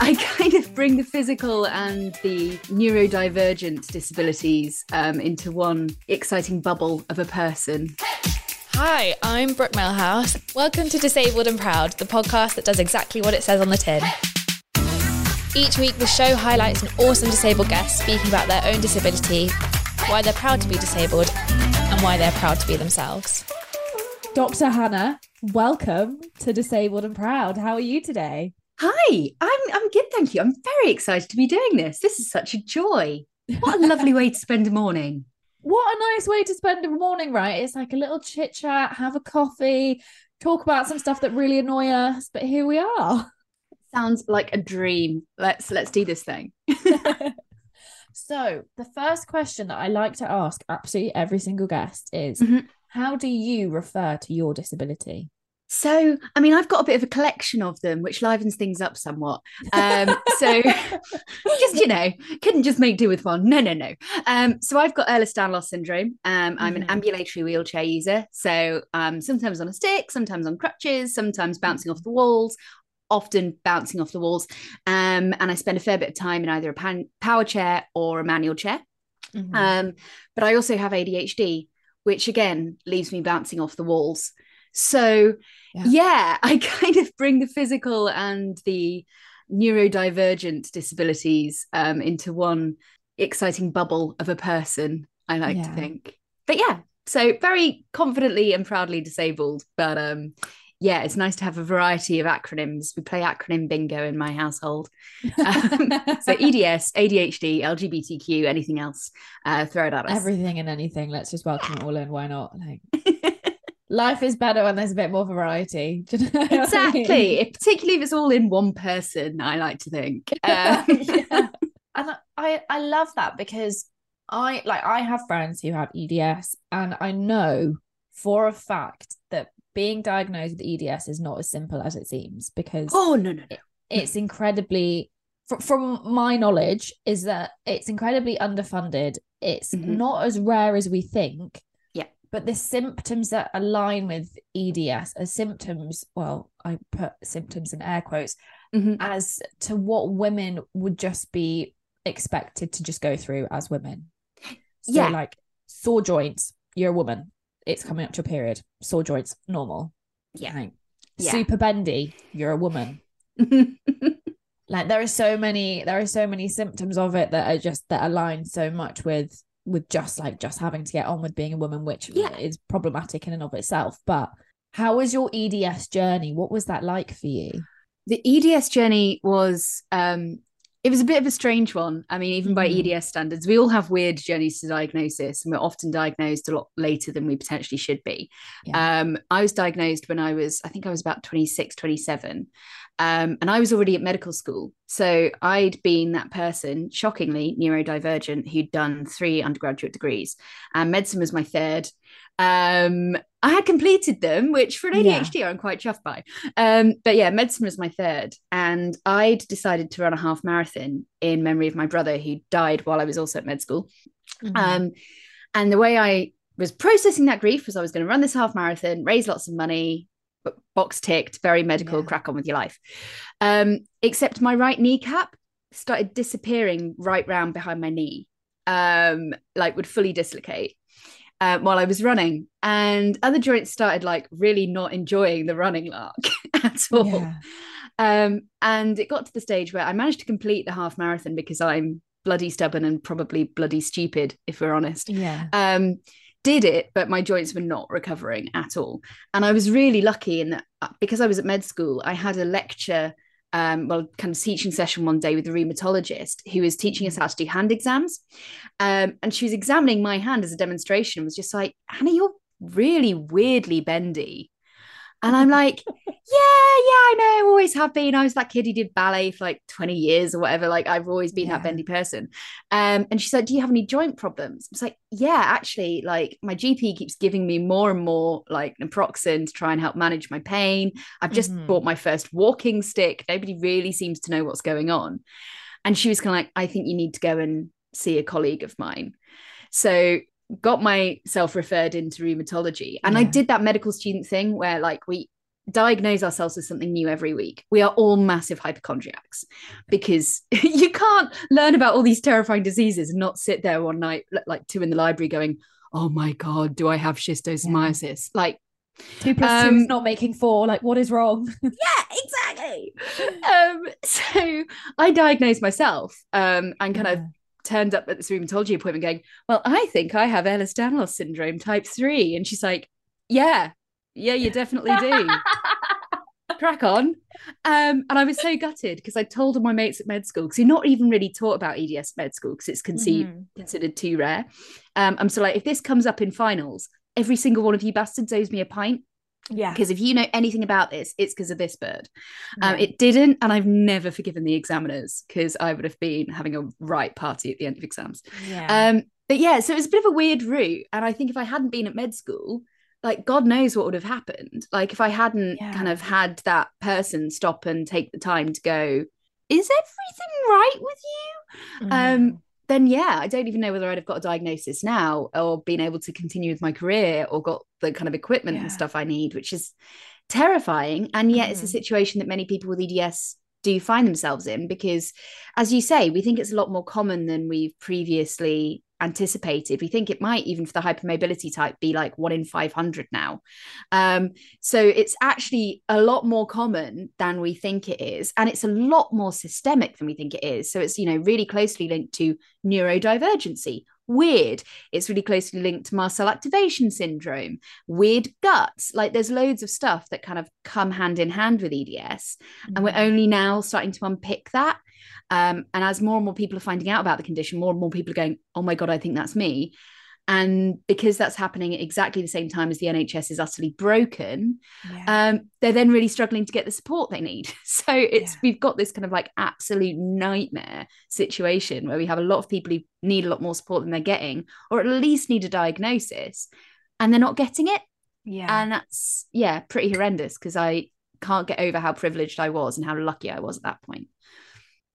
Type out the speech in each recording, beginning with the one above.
I kind of bring the physical and the neurodivergent disabilities um, into one exciting bubble of a person. Hi, I'm Brooke Melhouse. Welcome to Disabled and Proud, the podcast that does exactly what it says on the tin. Each week, the show highlights an awesome disabled guest speaking about their own disability, why they're proud to be disabled, and why they're proud to be themselves. Dr. Hannah, welcome to Disabled and Proud. How are you today? Hi, I'm I'm good, thank you. I'm very excited to be doing this. This is such a joy. What a lovely way to spend a morning. What a nice way to spend a morning, right? It's like a little chit chat, have a coffee, talk about some stuff that really annoy us, but here we are. Sounds like a dream. Let's let's do this thing. so, the first question that I like to ask absolutely every single guest is Mhm. how do you refer to your disability? So, I mean, I've got a bit of a collection of them, which livens things up somewhat. Um, so, just you know, couldn't just make do with one. No, no, no. Um, so I've got Ehlers-Danlos syndrome. Um, I'm an Mhm. ambulatory wheelchair user. So, um, sometimes on a stick, sometimes on crutches, sometimes bouncing off the walls. Often bouncing off the walls, um, and I spend a fair bit of time in either a pan- power chair or a manual chair. Mhm. Um, but I also have ADHD, which again leaves me bouncing off the walls. So, Yeah. yeah. I kind of bring the physical and the neurodivergent disabilities um, into one exciting bubble of a person, I like to think. But yeah, so very confidently and proudly disabled. But um, yeah, it's nice to have a variety of acronyms. We play acronym bingo in my household. Um, so EDS, ADHD, LGBTQ, anything else, uh, throw it at us. Everything and anything. Let's just welcome it all in. Why not? Like life is better when there's a bit more variety. You know what I mean? exactly. Particularly if it's all in one person, I like to think. Um, Yeah. And I I love that because I like I have friends who have EDS and I know for a fact that being diagnosed with EDS is not as simple as it seems because Oh no, no, no. it's incredibly fr- from my knowledge is that it's incredibly underfunded it's Mhm. not as rare as we think. But the symptoms that align with eds are symptoms well i put symptoms in air quotes Mhm. as to what women would just be expected to just go through as women so Yeah. like sore joints you're a woman it's coming up to a period sore joints normal Yeah. Like, Yeah. super bendy you're a woman like there are so many there are so many symptoms of it that are just that align so much with with just like just having to get on with being a woman which Yeah. is problematic in and of itself but how was your eds journey what was that like for you the EDS journey was um it was a bit of a strange one. I mean, even by Mhm. EDS standards, we all have weird journeys to diagnosis, and we're often diagnosed a lot later than we potentially should be. Yeah. Um, I was diagnosed when I was, I think I was about 26, 27. Um, and I was already at medical school. So I'd been that person, shockingly neurodivergent, who'd done three undergraduate degrees. And medicine was my third. Um, I had completed them, which for an Yeah. ADHD I'm quite chuffed by. Um, but yeah, medicine was my third. And I'd decided to run a half marathon in memory of my brother who died while I was also at med school. Mhm. Um, and the way I was processing that grief was I was going to run this half marathon, raise lots of money, box ticked, very medical, Yeah. crack on with your life. Um, except my right kneecap started disappearing right round behind my knee, um, like would fully dislocate. Uh, while I was running, and other joints started like really not enjoying the running lark at all. yeah Um, and it got to the stage where I managed to complete the half marathon because I'm bloody stubborn and probably bloody stupid, if we're honest. yeah Um, did it, but my joints were not recovering at all. And I was really lucky in that uh, because I was at med school, I had a lecture, um, well, kind of teaching session one day with a rheumatologist who was teaching us how to do hand exams. Um, and she was examining my hand as a demonstration, was just like, Hannah, you're really weirdly bendy. And I'm like, yeah, yeah, I know, always have been. I was that kid who did ballet for like 20 years or whatever. Like I've always been that bendy person. Um, and she said, Do you have any joint problems? I was like, Yeah, actually, like my GP keeps giving me more and more like naproxen to try and help manage my pain. I've just Mhm. bought my first walking stick. Nobody really seems to know what's going on. And she was kind of like, I think you need to go and see a colleague of mine. So got myself referred into rheumatology. And I did that medical student thing where like we diagnose ourselves with something new every week. We are all massive hypochondriacs because you can't learn about all these terrifying diseases and not sit there one night, like two in the library, going, "Oh my god, do I have schistosomiasis?" Yeah. Like two plus um, two is not making four. Like, what is wrong? yeah, exactly. um, so I diagnosed myself um, and kind yeah. of turned up at this rheumatology appointment, going, "Well, I think I have Ehlers-Danlos syndrome type three. and she's like, "Yeah." Yeah, you definitely do. Crack on. Um, and I was so gutted because I told all my mates at med school because you're not even really taught about EDS med school because it's conceived, mm-hmm. considered too rare. Um, I'm so like, if this comes up in finals, every single one of you bastards owes me a pint. Yeah. Because if you know anything about this, it's because of this bird. Um. It didn't. And I've never forgiven the examiners because I would have been having a right party at the end of exams. Yeah. Um, but yeah, so it was a bit of a weird route. And I think if I hadn't been at med school, like God knows what would have happened. Like if I hadn't yeah. kind of had that person stop and take the time to go, is everything right with you? Mm. Um, then yeah, I don't even know whether I'd have got a diagnosis now or been able to continue with my career or got the kind of equipment yeah. and stuff I need, which is terrifying. And yet mm. it's a mm-hmm. situation that many people with EDS do find themselves in because as you say we think it's a lot more common than we've previously anticipated. We think it might, even for the hypermobility type, be like one in 500 now. Um, so it's actually a lot more common than we think it is. And it's a lot more systemic than we think it is. So it's, you know, really closely linked to neurodivergency. Weird. It's really closely linked to mast cell activation syndrome, weird guts. Like there's loads of stuff that kind of come hand in hand with EDS. Mm-hmm. And we're mm. only now starting to unpick that. Um, and as more and more people are finding out about the condition, more and more people are going, oh my God, I think that's me. And because that's happening at exactly the same time as the NHS is utterly broken, yeah. um, they're then really struggling to get the support they need. So it's yeah. we've got this kind of like absolute nightmare situation where we have a lot of people who need a lot more support than they're getting, or at least need a diagnosis, and they're not getting it. Yeah. And that's yeah, pretty horrendous because I can't get over how privileged I was and how lucky I was at that point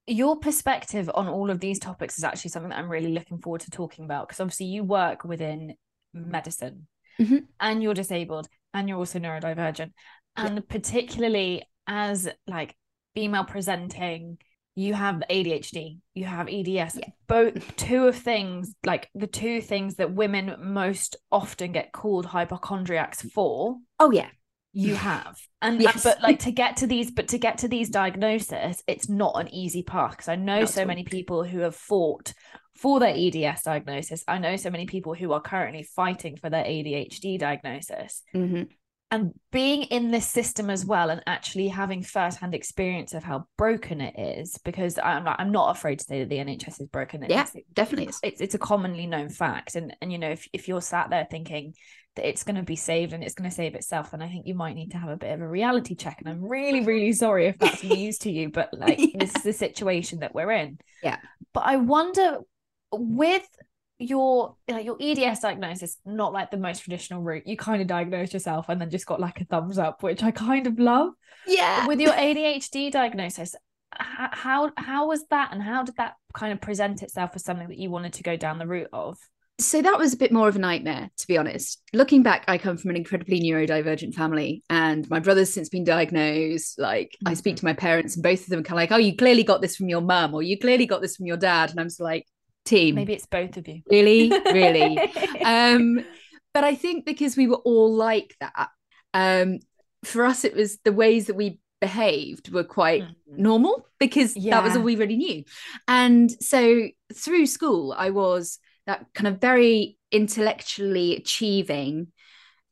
your perspective on all of these topics is actually something that I'm really looking forward to talking about because obviously you work within medicine mm-hmm. and you're disabled and you're also neurodivergent and yeah. particularly as like female presenting you have ADHD you have EDS yeah. both two of things like the two things that women most often get called hypochondriacs for oh yeah you have. And yes. but like to get to these but to get to these diagnoses it's not an easy path because i know so many people who have fought for their eds diagnosis. I know so many people who are currently fighting for their adhd diagnosis. Mm-hmm. and being in this system as well and actually having firsthand experience of how broken it is because i'm not i'm not afraid to say that the nhs is broken. Yeah definitely it's, it's, it's a commonly known fact. And and you know if, if you're sat there thinking that it's going to be saved and it's going to save itself and i think you might need to have a bit of a reality check and i'm really really sorry if that's news to you but like yeah. this is the situation that we're in. Yeah. But i wonder with your like your eds diagnosis not like the most traditional route you kind of diagnosed yourself and then just got like a thumbs up which i kind of love. Yeah. With your adhd diagnosis how how was that and how did that kind of present itself as something that you wanted to go down the route of so that was a bit more of a nightmare to be honest looking back i come from an incredibly neurodivergent family and my brother's since been diagnosed like mm-hmm. i speak to my parents and both of them are kind of like oh you clearly got this from your mum or you clearly got this from your dad and i'm just like team maybe it's both of you really really um but i think because we were all like that um for us it was the ways that we behaved were quite mm-hmm. normal because yeah. that was all we really knew and so through school i was that kind of very intellectually achieving,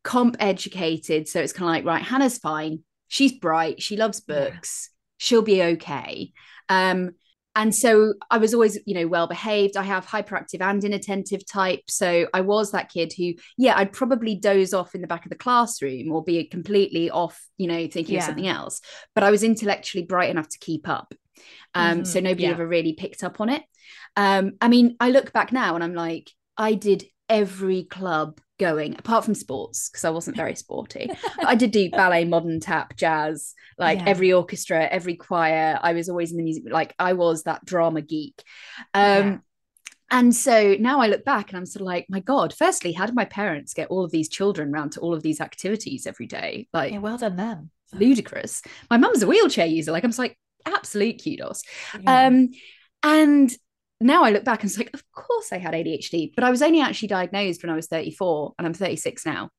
comp educated. So it's kind of like, right, Hannah's fine. She's bright. She loves books. Yeah. She'll be okay. Um, and so I was always, you know, well behaved. I have hyperactive and inattentive type. So I was that kid who, yeah, I'd probably doze off in the back of the classroom or be completely off, you know, thinking yeah. of something else. But I was intellectually bright enough to keep up. Um, mm-hmm. So nobody yeah. ever really picked up on it. Um, I mean, I look back now and I'm like, I did every club going apart from sports because I wasn't very sporty. I did do ballet, modern tap, jazz, like yeah. every orchestra, every choir. I was always in the music, like I was that drama geek. Um, yeah. And so now I look back and I'm sort of like, my God, firstly, how did my parents get all of these children around to all of these activities every day? Like, yeah, well done them. ludicrous. My mum's a wheelchair user. Like I'm just like, absolute kudos. Yeah. Um, and now I look back and it's like, of course I had ADHD, but I was only actually diagnosed when I was 34 and I'm 36 now.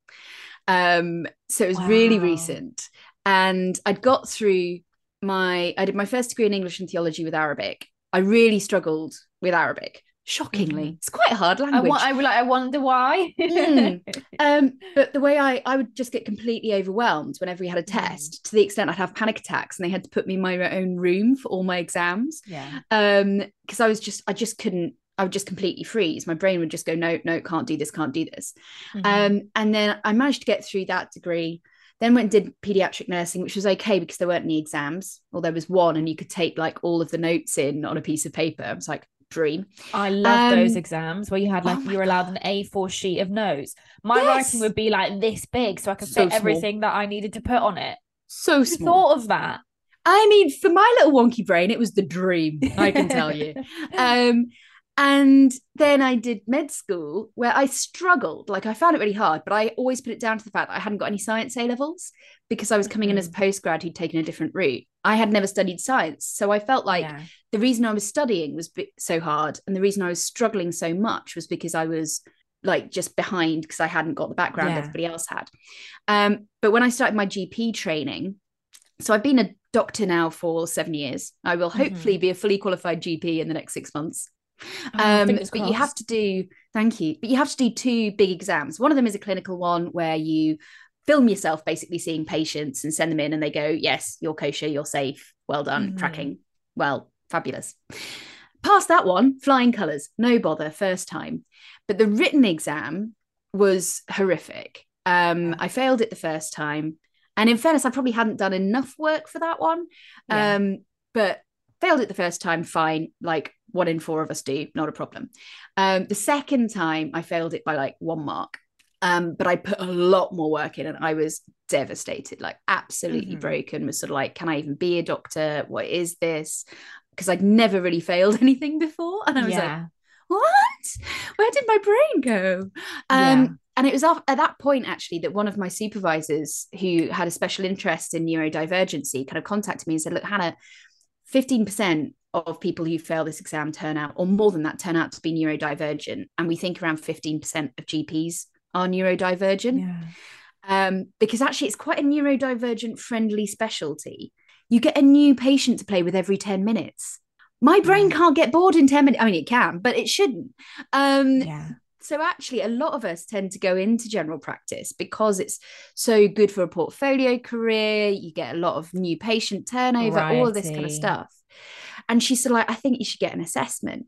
Um, so it was really recent. And I'd got through my, I did my first degree in English and theology with Arabic. I really struggled with Arabic. Shockingly, Mhm. it's quite a hard I, language. wa- I, like, I wonder why. Mm. Um, but the way I I would just get completely overwhelmed whenever we had a Mm. test, to the extent I'd have panic attacks, and they had to put me in my own room for all my exams. yeah. Um, because I was just I just couldn't. I would just completely freeze. My brain would just go, no, no, can't do this, can't do this. Mhm. Um, and then I managed to get through that degree. Then went and did pediatric nursing, which was okay because there weren't any exams, or there was one, and you could take like all of the notes in on a piece of paper. I was like, dream. I love those Um, exams where you had oh like my you were allowed an A4 sheet of notes. My writing would be like this big, so I could So fit small. everything that I needed to put on it. So small. thought of that? I mean, for my little wonky brain, it was the dream. I can tell you. um and then i did med school where i struggled. Like i found it really hard but i always put it down to the fact that i hadn't got any science a levels because i was coming in as a postgrad who'd taken a different route. I had never studied science. So i felt like Yeah. the reason i was studying was so hard and the reason i was struggling so much was because i was like just behind because i hadn't got the background Yeah. everybody else had. Um but when i started my gp training so i've been a doctor now for seven years. I will hopefully be a fully qualified gp in the next six months. Mm-hmm. Oh, um, but you have to do thank you but you have to do two big exams. One of them is a clinical one where you film yourself basically seeing patients and send them in and they go yes you're kosher you're safe well done Mhm. tracking. Well fabulous. Past that one flying colors no bother first time. But the written exam was horrific. Um i failed it the first time. And in fairness i probably hadn't done enough work for that one. Yeah. um but failed it the first time fine. Like one in four of us do not a problem. Um the second time i failed it by like one mark um but i put a lot more work in and i was devastated like absolutely Mhm. broken was sort of like can i even be a doctor? What is this? Because i'd never really failed anything before and i was like what? Where did my brain go? Um Yeah. and it was at that point actually that one of my supervisors who had a special interest in neurodivergency kind of contacted me and said look hannah 15% of people who fail this exam turn out or more than that turn out to be neurodivergent and we think around 15% of gps are neurodivergent yeah. um, because actually it's quite a neurodivergent friendly specialty. You get a new patient to play with every 10 minutes. My brain Yeah. can't get bored in 10 minutes. I mean, it can, but it shouldn't. Um, Yeah. So actually, a lot of us tend to go into general practice because it's so good for a portfolio career. You get a lot of new patient turnover, all of this kind of stuff. And she said, like, I think you should get an assessment.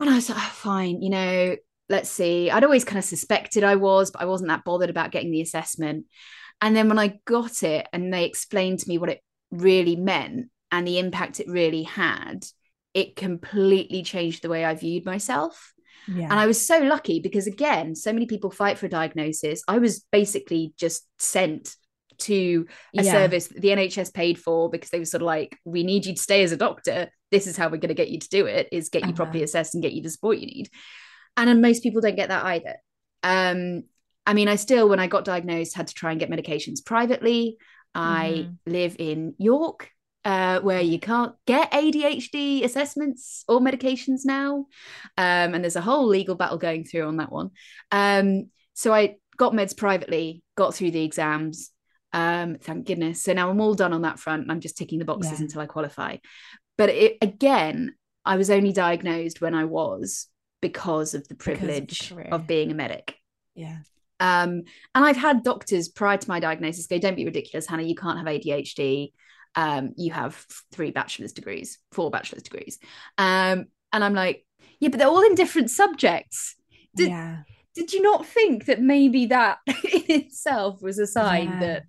And I was like, oh, fine, you know, let's see. I'd always kind of suspected I was, but I wasn't that bothered about getting the assessment. And then when I got it and they explained to me what it really meant and the impact it really had, it completely changed the way I viewed myself. Yeah. And I was so lucky because, again, so many people fight for a diagnosis. I was basically just sent to a Yeah. service that the NHS paid for because they were sort of like, we need you to stay as a doctor. This is how we're going to get you to do it, is get you Uh-huh. properly assessed and get you the support you need. And then most people don't get that either. Um, I mean, I still, when I got diagnosed, had to try and get medications privately. I Mhm. live in York, uh, where you can't get ADHD assessments or medications now. Um, and there's a whole legal battle going through on that one. Um, so I got meds privately, got through the exams. Um, thank goodness. So now I'm all done on that front. and I'm just ticking the boxes Yeah. until I qualify. But it, again, I was only diagnosed when I was because of the of the privilege career. of being a medic. yeah. Um, and I've had doctors prior to my diagnosis go, "Don't be ridiculous, Hannah. You can't have ADHD. Um, you have three bachelor's degrees, four bachelor's degrees." Um, and I'm like, "Yeah, but they're all in different subjects. Did yeah. did you not think that maybe that in itself was a sign Yeah. that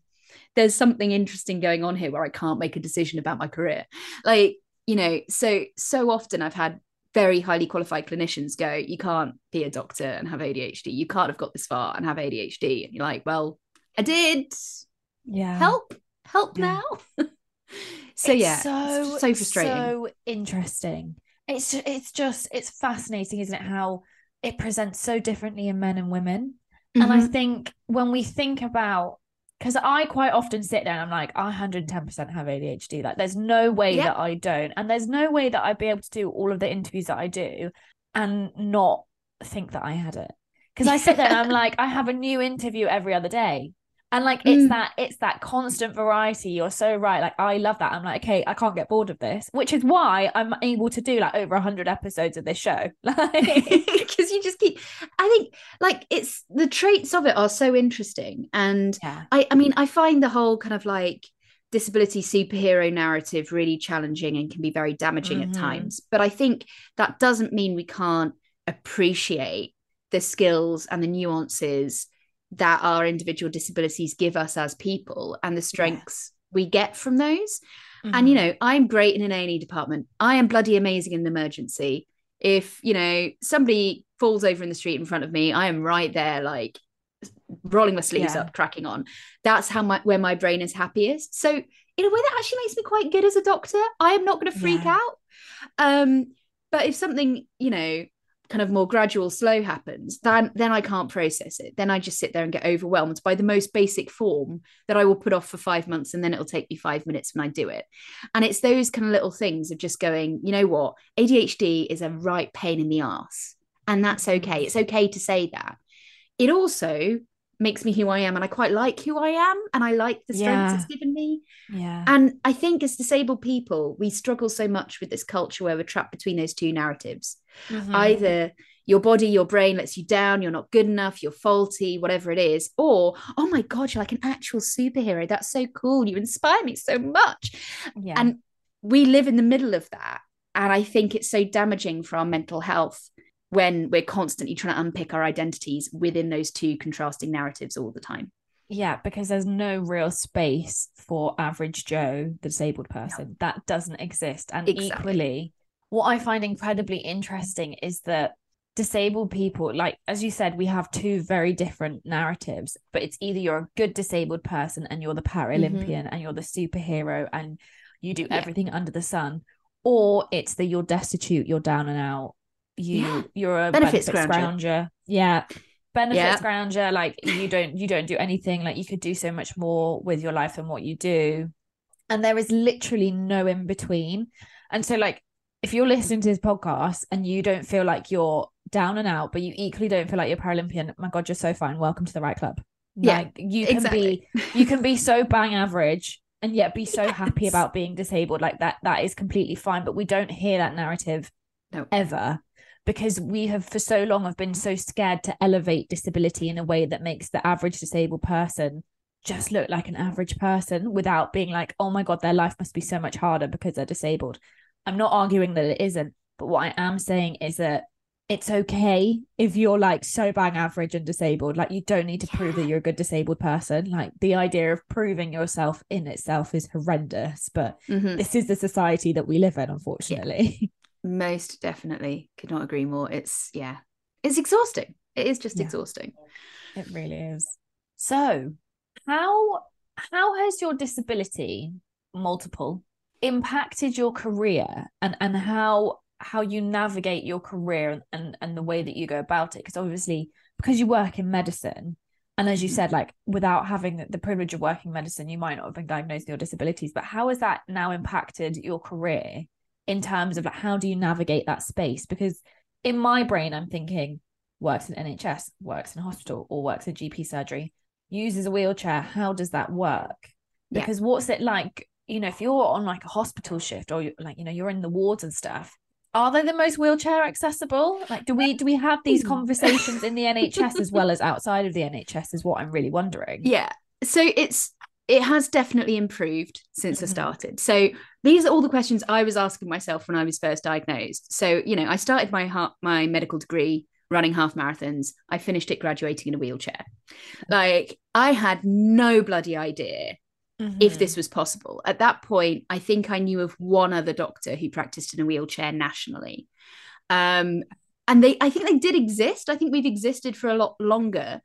there's something interesting going on here where I can't make a decision about my career?" Like, you know, so so often I've had very highly qualified clinicians go, you can't be a doctor and have ADHD. You can't have got this far and have ADHD. And you're like, well, I did. Yeah. Help, help Yeah. now. so It's yeah, so so frustrating. so interesting. It's it's just it's fascinating, isn't it? How it presents so differently in men and women. And I Mhm. think when we think about because I quite often sit there and I'm like, I 110% have ADHD. Like, there's no way Yeah. that I don't. And there's no way that I'd be able to do all of the interviews that I do and not think that I had it. Because I sit there and I'm like, I have a new interview every other day. And like it's Mm. that it's that constant variety. You're so right. Like I love that. I'm like, okay, I can't get bored of this, which is why I'm able to do like over hundred episodes of this show. Like because you just keep i think like it's the traits of it are so interesting and yeah. i i mean i find the whole kind of like disability superhero narrative really challenging and can be very damaging Mhm. at times but i think that doesn't mean we can't appreciate the skills and the nuances that our individual disabilities give us as people and the strengths we get from those. And you Mhm. know i'm great in an a&e department. I am bloody amazing in an emergency. If you know somebody falls over in the street in front of me i am right there like rolling my sleeves Yeah. up cracking on. That's how my where my brain is happiest. So in a way that actually makes me quite good as a doctor. I am not going to freak Yeah. out. Um but if something you know kind of more gradual slow happens then then i can't process it. Then i just sit there and get overwhelmed by the most basic form that i will put off for five months and then it'll take me five minutes when i do it. And it's those kind of little things of just going you know what? Adhd is a right pain in the ass and that's okay. It's okay to say that. It also makes me who i am and i quite like who i am and i like the strengths Yeah. it's given me yeah. and I think as disabled people, we struggle so much with this culture where we're trapped between those two narratives. Mhm. Either your body, your brain lets you down, you're not good enough, you're faulty, whatever it is, or oh my God, you're like an actual superhero. That's so cool. You inspire me so much. yeah. And we live in the middle of that. And I think it's so damaging for our mental health when we're constantly trying to unpick our identities within those two contrasting narratives all the time. Yeah, because there's no real space for average Joe, the disabled person. That doesn't exist. And Exactly. equally, what I find incredibly interesting is that disabled people, like as you said, we have two very different narratives, but it's either you're a good disabled person and you're the Paralympian and you're the superhero and you do Mm-hmm. Yeah. everything under the sun, or it's that you're destitute, you're down and out, you Yeah. you're a Benefits benefits, grounger. Yeah benefits Yeah. grounger like you don't you don't do anything like you could do so much more with your life than what you do and there is literally no in between and so like if you're listening to this podcast and you don't feel like you're down and out but you equally don't feel like you're paralympian my god you're so fine welcome to the right club Yeah, like you can exactly. be you can be so bang average and yet be so happy about being disabled like that that is completely fine but we don't hear that narrative No. ever because we have for so long have been so scared to elevate disability in a way that makes the average disabled person just look like an average person without being like oh my god their life must be so much harder because they're disabled. I'm not arguing that it isn't but what i am saying is that it's okay if you're like so bang average and disabled. Like you don't need to prove that you're a good disabled person. Like the idea of proving yourself in itself is horrendous but Mhm. this is the society that we live in unfortunately Most definitely. Could not agree more. It's yeah. It's exhausting. It is just Yeah. exhausting. It really is. So, how how has your disability, multiple, impacted your career and and how how you navigate your career and and the way that you go about it? Because obviously, because you work in medicine, and as you mm. said, like without having the- the privilege of working medicine, you might not have been diagnosed with your disabilities. But how has that now impacted your career in terms of like how do you navigate that space? Because in my brain, I'm thinking works in NHS, works in hospital, or works in GP surgery, uses a wheelchair. How does that work? Yeah. Because what's it like? You know, if you're on like a hospital shift or like, you know, you're in the wards and stuff. Are they the most wheelchair accessible? Like, do we do we have these hmm. conversations in the NHS as well as outside of the NHS? Is what I'm really wondering. Yeah. So it's it has definitely improved since I Mhm. started. So these are all the questions I was asking myself when I was first diagnosed. So, you know, I started my heart, my medical degree running half marathons. I finished it graduating in a wheelchair. Like I had no bloody idea if Mhm. this was possible. At that point, I think I knew of one other doctor who practiced in a wheelchair nationally. Um, and they, I think they did exist. I think we've existed for a lot longer,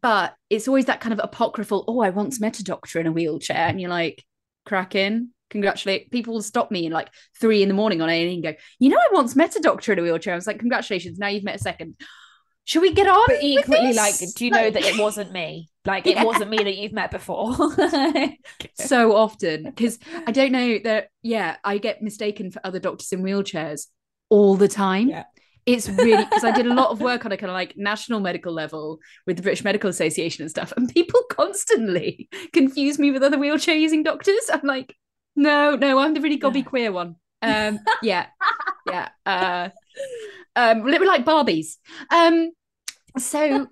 but it's always that kind of apocryphal, oh, I once met a doctor in a wheelchair. And you're like, cracking, congratulate. People will stop me in like three in the morning on A&E go, you know, I once met a doctor in a wheelchair. I was like, congratulations, now you've met a second. should we get on? But equally, like, do you know that it wasn't me? Like, Yeah. it wasn't me that you've met before. so often because I don't know that. Yeah, I get mistaken for other doctors in wheelchairs all the time. Yeah. It's really because I did a lot of work on a kind of like national medical level with the British Medical Association and stuff, and people constantly confuse me with other wheelchair using doctors. I'm like, no, no, I'm the really gobby queer one. Um, yeah, yeah. Uh, um, a little like Barbies. Um, so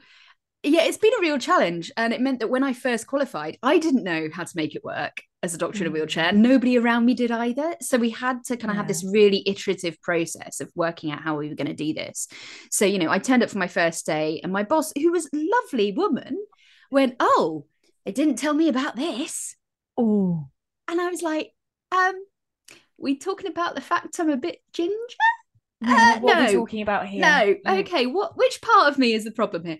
yeah, it's been a real challenge. And it meant that when I first qualified, I didn't know how to make it work as a doctor in a Mm. wheelchair. Nobody around me did either. So we had to kind of have this really iterative process of working out how we were going to do this. So, you know, I turned up for my first day, and my boss, who was a lovely woman, went, Oh, they didn't tell me about this. oh, And I was like, um, we talking about the fact I'm a bit ginger? What are we no. talking about here? No. Mm. Okay. What? Which part of me is the problem here?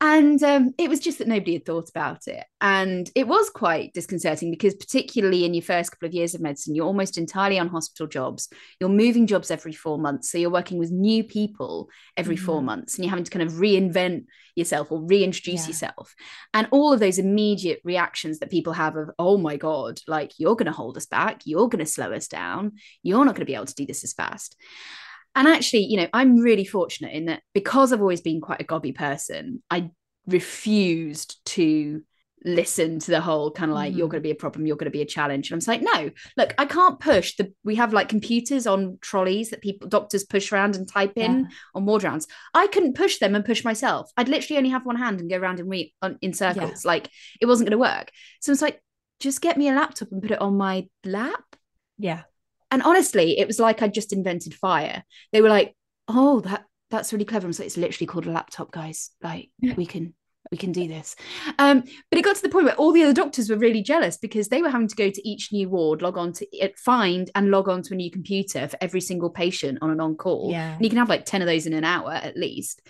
And um, it was just that nobody had thought about it, and it was quite disconcerting because, particularly in your first couple of years of medicine, you're almost entirely on hospital jobs. You're moving jobs every four months, so you're working with new people every four Mhm. months, and you're having to kind of reinvent yourself or reintroduce Yeah. yourself. And all of those immediate reactions that people have of, "Oh my god, like you're going to hold us back, you're going to slow us down, you're not going to be able to do this as fast." And actually, you know, I'm really fortunate in that because I've always been quite a gobby person, I refused to listen to the whole kind of like, you're Mhm. going to be a problem, you're going to be a challenge. And I'm just like, no, look, I can't push the, we have like computers on trolleys that people, doctors push around and type in Yeah. on ward rounds. I couldn't push them and push myself. I'd literally only have one hand and go around in, re- on, in circles. Like it wasn't going to work. So it's like, just get me a laptop and put it on my lap Yeah. And honestly, it was like I just invented fire. They were like, "Oh, that that's really clever." Like, "It's literally called a laptop, guys. Like we can we can do this." Um, but it got to the point where all the other doctors were really jealous because they were having to go to each new ward, log on to it, find and log on to a new computer for every single patient on an on call. Yeah. And you can have like 10 of those in an hour at least.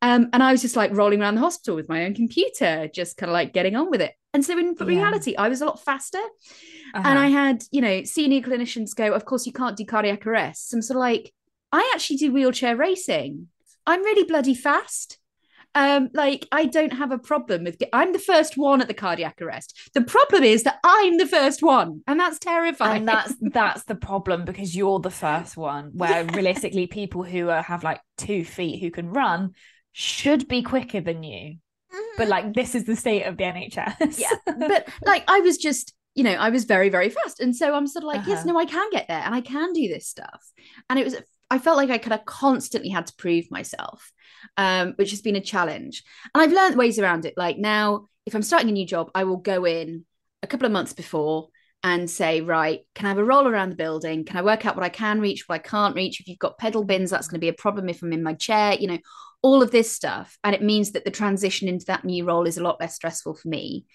Um, and I was just like rolling around the hospital with my own computer, just kind of like getting on with it. And so in Yeah. reality, I was a lot faster. Uh-huh. And I had, you know, senior clinicians go, of course, you can't do cardiac arrest. I'm sort of like, I actually do wheelchair racing. I'm really bloody fast. Um, like I don't have a problem with. I'm the first one at the cardiac arrest. The problem is that I'm the first one, and that's terrifying. and that's that's the problem because you're the first one where realistically people who are, have like two feet who can run should be quicker than you but like this is the state of the nhs yeah but like i was just you know i was very very fast and so i'm sort of like yes Uh-huh. no i can get there and i can do this stuff and it was i felt like i kind of constantly had to prove myself um which has been a challenge. And i've learned ways around it. Like now if i'm starting a new job i will go in a couple of months before and say right can i have a roll around the building? Can i work out what i can reach what i can't reach? If you've got pedal bins that's going to be a problem if i'm in my chair you know all of this stuff. And it means that the transition into that new role is a lot less stressful for me.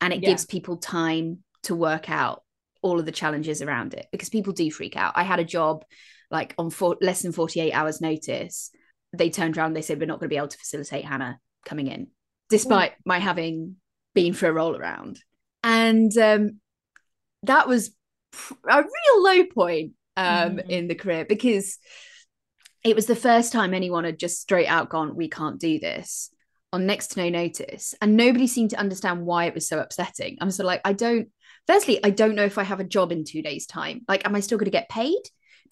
And it Yeah. gives people time to work out all of the challenges around it because people do freak out. I had a job like on four, less than 48 hours notice they turned around they said we're not going to be able to facilitate hannah coming in despite my having been for a roll around and um, that was a real low point um, Mhm. in the career because it was the first time anyone had just straight out gone, we can't do this on next to no notice. And nobody seemed to understand why it was so upsetting. I'm sort of like, I don't, firstly, I don't know if I have a job in two days' time. Like, am I still going to get paid?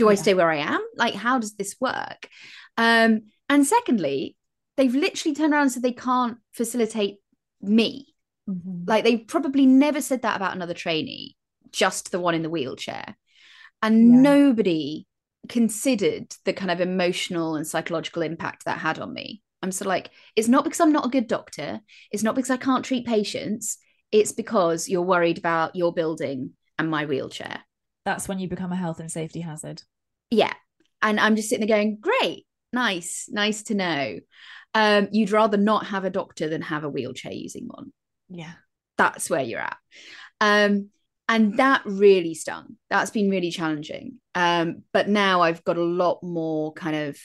Do I Yeah. stay where I am? Like, how does this work? Um, and secondly, they've literally turned around and said they can't facilitate me. Mhm. Like they probably never said that about another trainee, just the one in the wheelchair. And Yeah. nobody considered the kind of emotional and psychological impact that had on me. I'm sort of like, it's not because I'm not a good doctor. It's not because I can't treat patients. It's because you're worried about your building and my wheelchair. That's when you become a health and safety hazard. Yeah. And I'm just sitting there going, great, nice, nice to know. Um, you'd rather not have a doctor than have a wheelchair using one. yeah. That's where you're at. Um and that really stung. That's been really challenging. Um but now i've got a lot more kind of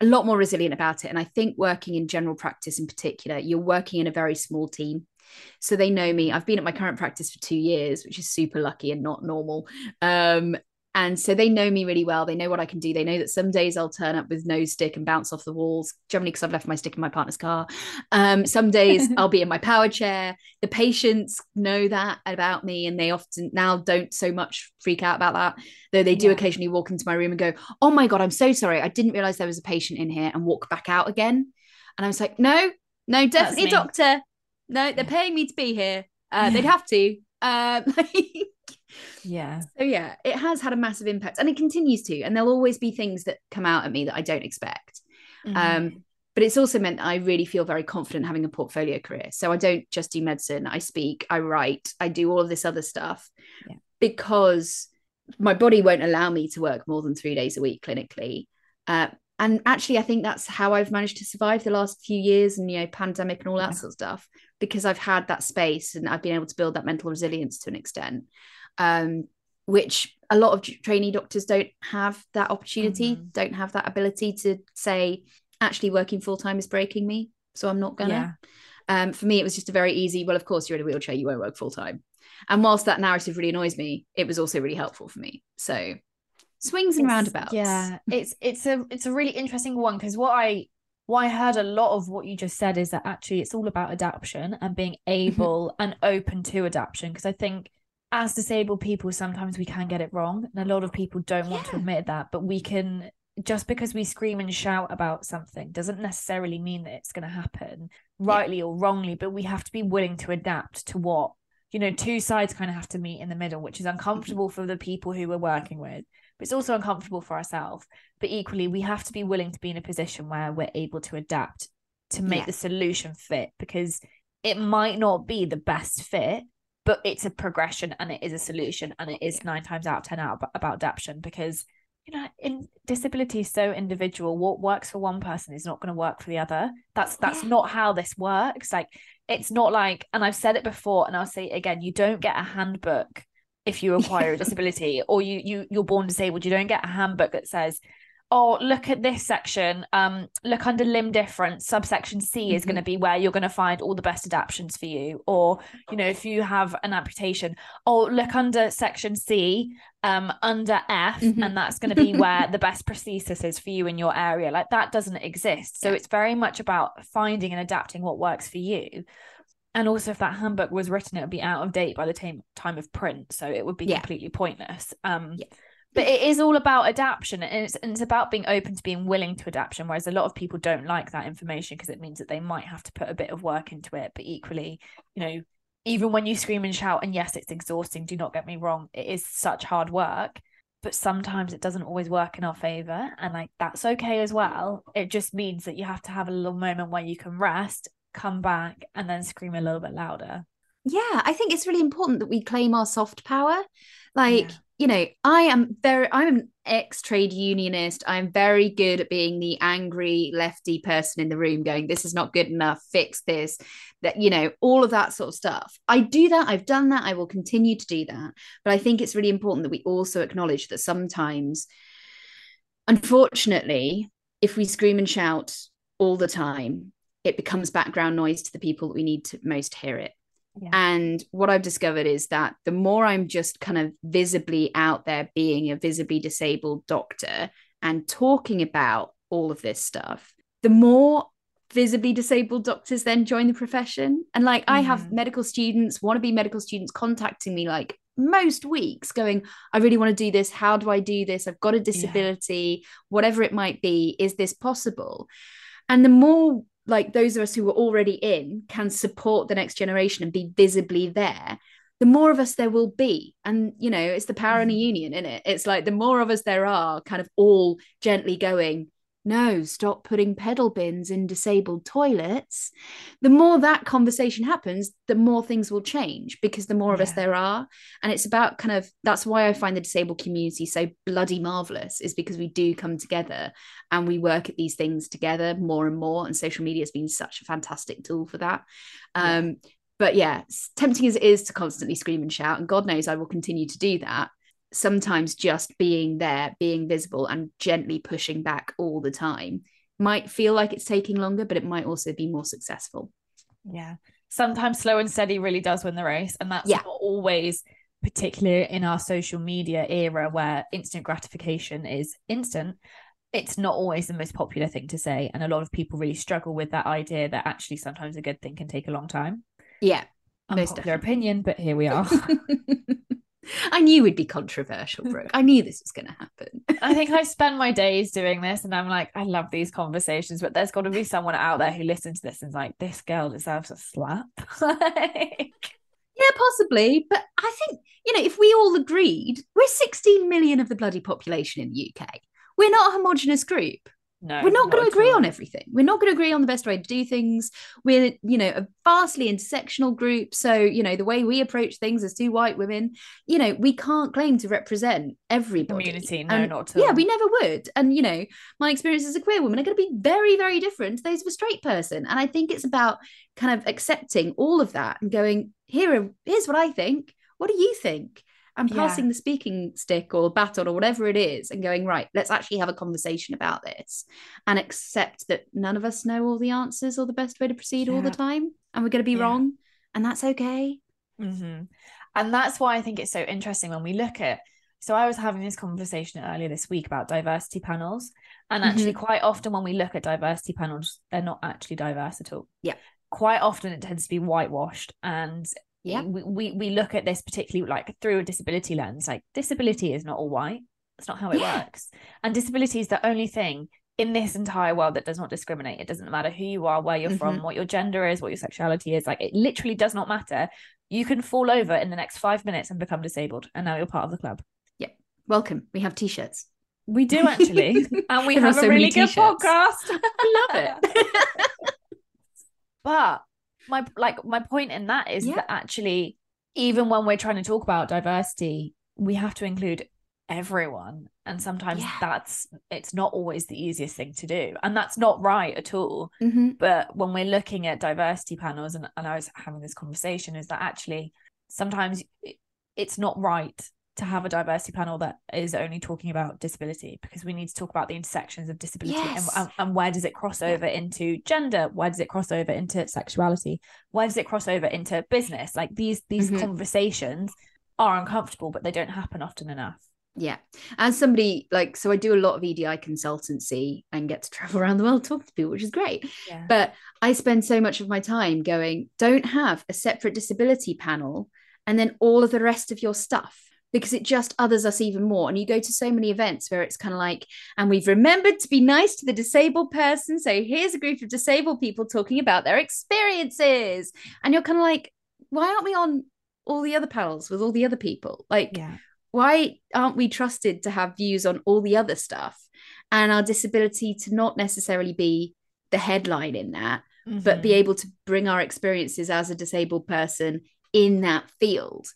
a lot more resilient about it. And i think working in general practice in particular you're working in a very small team so they know me i've been at my current practice for two years which is super lucky and not normal um And so they know me really well. They know what I can do. They know that some days I'll turn up with no stick and bounce off the walls, generally because I've left my stick in my partner's car. Um, some days I'll be in my power chair. The patients know that about me and they often now don't so much freak out about that, though they do yeah. occasionally walk into my room and go, Oh my God, I'm so sorry. I didn't realize there was a patient in here and walk back out again. And I was like, No, no, definitely doctor. No, they're paying me to be here. Uh, they'd have to. Uh, yeah so yeah it has had a massive impact and it continues to and there'll always be things that come out at me that i don't expect mm-hmm. um but it's also meant i really feel very confident having a portfolio career so i don't just do medicine i speak i write i do all of this other stuff yeah. because my body won't allow me to work more than three days a week clinically uh, and actually i think that's how i've managed to survive the last few years and you know pandemic and all that yeah. sort of stuff because i've had that space and i've been able to build that mental resilience to an extent um, which a lot of trainee doctors don't have that opportunity, mm-hmm. don't have that ability to say, actually, working full time is breaking me, so I'm not gonna. Yeah. Um, for me, it was just a very easy. Well, of course, you're in a wheelchair, you won't work full time. And whilst that narrative really annoys me, it was also really helpful for me. So swings and it's, roundabouts. Yeah, it's it's a it's a really interesting one because what I what I heard a lot of what you just said is that actually it's all about adaptation and being able and open to adaptation. Because I think as disabled people, sometimes we can get it wrong. And a lot of people don't want to admit that, but we can just because we scream and shout about something doesn't necessarily mean that it's going to happen rightly yeah. or wrongly, but we have to be willing to adapt to what, you know, two sides kind of have to meet in the middle, which is mm-hmm. uncomfortable for the people who we're working with, but it's also uncomfortable for ourselves. But equally, we have to be willing to be in a position where we're able to adapt to make yeah. the solution fit because it might not be the best fit, but it's a progression and it is a solution and it is nine times out of ten out about adaptation because you know in disability is so individual what works for one person is not going to work for the other that's that's yeah. not how this works like it's not like and i've said it before and i'll say it again you don't get a handbook if you acquire a disability or you you you're born disabled you don't get a handbook that says oh look at this section um look under limb difference subsection c is mm-hmm. going to be where you're going to find all the best adaptations for you. Or you know if you have an amputation oh look under section c um under f mm-hmm. and that's going to be where the best prosthesis is for you in your area. Like that doesn't exist. So it's very much about finding and adapting what works for you and also if that handbook was written it would be out of date by the time time of print so it would be yeah. completely pointless. Um yeah. but it is all about adaptation and it's, and it's about being open to being willing to adaptation whereas a lot of people don't like that information because it means that they might have to put a bit of work into it. But equally you know even when you scream and shout and yes it's exhausting do not get me wrong it is such hard work but sometimes it doesn't always work in our favor and like that's okay as well. It just means that you have to have a little moment where you can rest come back and then scream a little bit louder yeah i think it's really important that we claim our soft power like yeah you know, I am very, I'm an ex trade unionist. I'm very good at being the angry lefty person in the room going, this is not good enough, fix this, that, you know, all of that sort of stuff. I do that. I've done that. I will continue to do that. But I think it's really important that we also acknowledge that sometimes, unfortunately, if we scream and shout all the time, it becomes background noise to the people that we need to most hear it. Yeah. And what I've discovered is that the more I'm just kind of visibly out there being a visibly disabled doctor and talking about all of this stuff, the more visibly disabled doctors then join the profession. And like mm-hmm. I have mm-hmm. medical students, want to be medical students contacting me like most weeks going, I really want to do this. How do I do this? I've got a disability, yeah. whatever it might be. Is this possible? And the more like those of us who are already in can support the next generation and be visibly there. The more of us there will be. And you know it's the power in a mm-hmm. union in it it's like the more of us there are kind of all gently going no, stop putting pedal bins in disabled toilets. The more that conversation happens, the more things will change because the more of yeah. us there are. And it's about kind of that's why I find the disabled community so bloody marvelous, is because we do come together and we work at these things together more and more. And social media has been such a fantastic tool for that. Yeah. Um, but yeah, tempting as it is to constantly scream and shout, and God knows I will continue to do that sometimes just being there, being visible, and gently pushing back all the time might feel like it's taking longer, but it might also be more successful. Yeah. Sometimes slow and steady really does win the race. And that's yeah. not always particularly in our social media era where instant gratification is instant, it's not always the most popular thing to say. And a lot of people really struggle with that idea that actually sometimes a good thing can take a long time. Yeah. Unpopular opinion, but here we are. I knew we'd be controversial, Brooke. I knew this was going to happen. I think I spend my days doing this, and I'm like, I love these conversations, but there's got to be someone out there who listens to this and is like, this girl deserves a slap. like... Yeah, possibly. But I think, you know, if we all agreed, we're 16 million of the bloody population in the UK. We're not a homogenous group. No, we're not, not going to agree on everything. We're not going to agree on the best way to do things. We're, you know, a vastly intersectional group. So, you know, the way we approach things as two white women, you know, we can't claim to represent everybody. Community, no, and, not at all. Yeah, we never would. And, you know, my experience as a queer woman are going to be very, very different to those of a straight person. And I think it's about kind of accepting all of that and going, here, here's what I think. What do you think? And passing yeah. the speaking stick or baton or whatever it is and going right let's actually have a conversation about this and accept that none of us know all the answers or the best way to proceed yeah. all the time and we're going to be yeah. wrong and that's okay mm-hmm. and that's why i think it's so interesting when we look at so i was having this conversation earlier this week about diversity panels and actually mm-hmm. quite often when we look at diversity panels they're not actually diverse at all yeah quite often it tends to be whitewashed and yeah. We, we we look at this particularly like through a disability lens like disability is not all white. That's not how it yeah. works. And disability is the only thing in this entire world that does not discriminate. It doesn't matter who you are where you're mm-hmm. from what your gender is what your sexuality is like it literally does not matter. You can fall over in the next five minutes and become disabled and now you're part of the club. Yeah. Welcome. We have t-shirts. We do actually. And we have a really good podcast. I love it. But my like my point in that is yeah. that actually even when we're trying to talk about diversity we have to include everyone and sometimes yeah. that's it's not always the easiest thing to do and that's not right at all mm-hmm. but when we're looking at diversity panels and, and i was having this conversation is that actually sometimes it's not right to have a diversity panel that is only talking about disability because we need to talk about the intersections of disability yes. and, and, where does it cross over into gender? Where does it cross over into sexuality? Where does it cross over into business? Like these these mm-hmm. conversations are uncomfortable but they don't happen often enough. Yeah. As somebody like so i do a lot of edi consultancy and get to travel around the world talking to people which is great. Yeah. but i spend so much of my time going don't have a separate disability panel and then all of the rest of your stuff because it just others us even more. And you go to so many events where it's kind of like, and we've remembered to be nice to the disabled person. So here's a group of disabled people talking about their experiences. And you're kind of like, why aren't we on all the other panels with all the other people? Like, yeah. why aren't we trusted to have views on all the other stuff and our disability to not necessarily be the headline in that, mm-hmm. but be mm-hmm. able to bring our experiences as a disabled person in that field?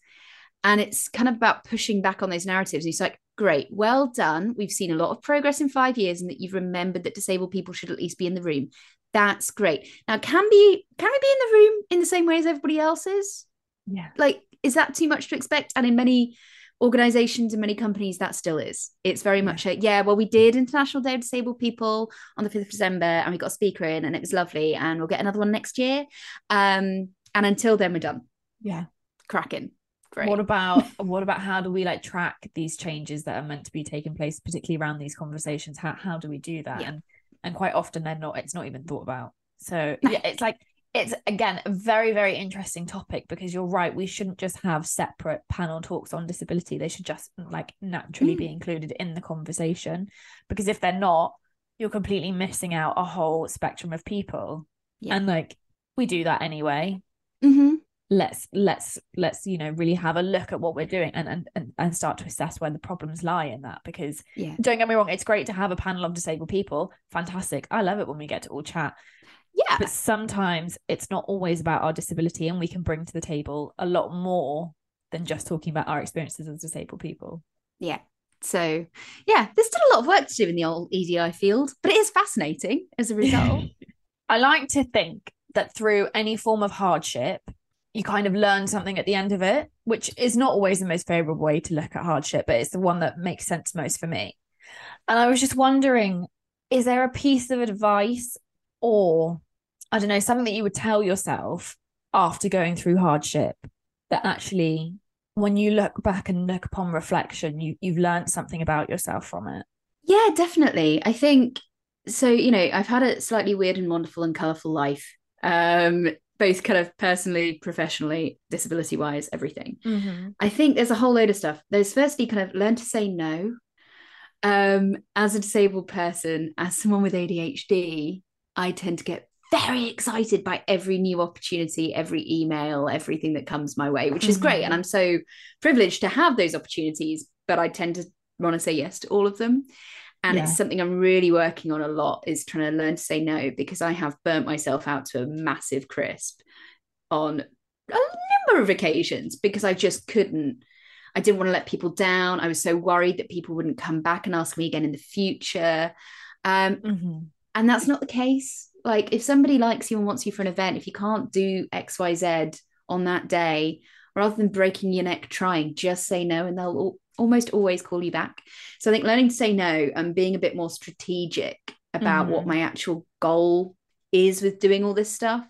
And it's kind of about pushing back on those narratives. And It's like, great, well done. We've seen a lot of progress in five years and that you've remembered that disabled people should at least be in the room. That's great. Now, can be can we be in the room in the same way as everybody else is? Yeah. Like, is that too much to expect? And in many organizations and many companies, that still is. It's very much a yeah, well, we did International Day of Disabled People on the 5th of December and we got a speaker in and it was lovely. And we'll get another one next year. Um, and until then, we're done. Yeah. Cracking. Great. What about what about how do we like track these changes that are meant to be taking place, particularly around these conversations? How how do we do that? Yeah. And and quite often they're not. It's not even thought about. So yeah, it's like it's again a very very interesting topic because you're right. We shouldn't just have separate panel talks on disability. They should just like naturally mm. be included in the conversation because if they're not, you're completely missing out a whole spectrum of people. Yeah. And like we do that anyway. Mm-hmm let's let's let's you know really have a look at what we're doing and and and start to assess where the problems lie in that because yeah. don't get me wrong it's great to have a panel of disabled people. Fantastic. I love it when we get to all chat. Yeah. But sometimes it's not always about our disability and we can bring to the table a lot more than just talking about our experiences as disabled people. Yeah. So yeah there's still a lot of work to do in the old edi field but it is fascinating as a result. I like to think that through any form of hardship you kind of learn something at the end of it, which is not always the most favorable way to look at hardship, but it's the one that makes sense most for me. And I was just wondering, is there a piece of advice or I don't know, something that you would tell yourself after going through hardship that actually when you look back and look upon reflection, you you've learned something about yourself from it. Yeah, definitely. I think so. You know, I've had a slightly weird and wonderful and colorful life, um, both kind of personally, professionally, disability wise, everything. Mm-hmm. I think there's a whole load of stuff. There's firstly kind of learn to say no. Um, as a disabled person, as someone with ADHD, I tend to get very excited by every new opportunity, every email, everything that comes my way, which is mm-hmm. great. And I'm so privileged to have those opportunities, but I tend to want to say yes to all of them. And yeah. it's something I'm really working on a lot is trying to learn to say no because I have burnt myself out to a massive crisp on a number of occasions because I just couldn't. I didn't want to let people down. I was so worried that people wouldn't come back and ask me again in the future. Um, mm-hmm. And that's not the case like if somebody likes you and wants you for an event if you can't do xyz on that day rather than breaking your neck trying just say no and they'll almost always call you back. So i think learning to say no and being a bit more strategic about mm-hmm. what my actual goal is with doing all this stuff.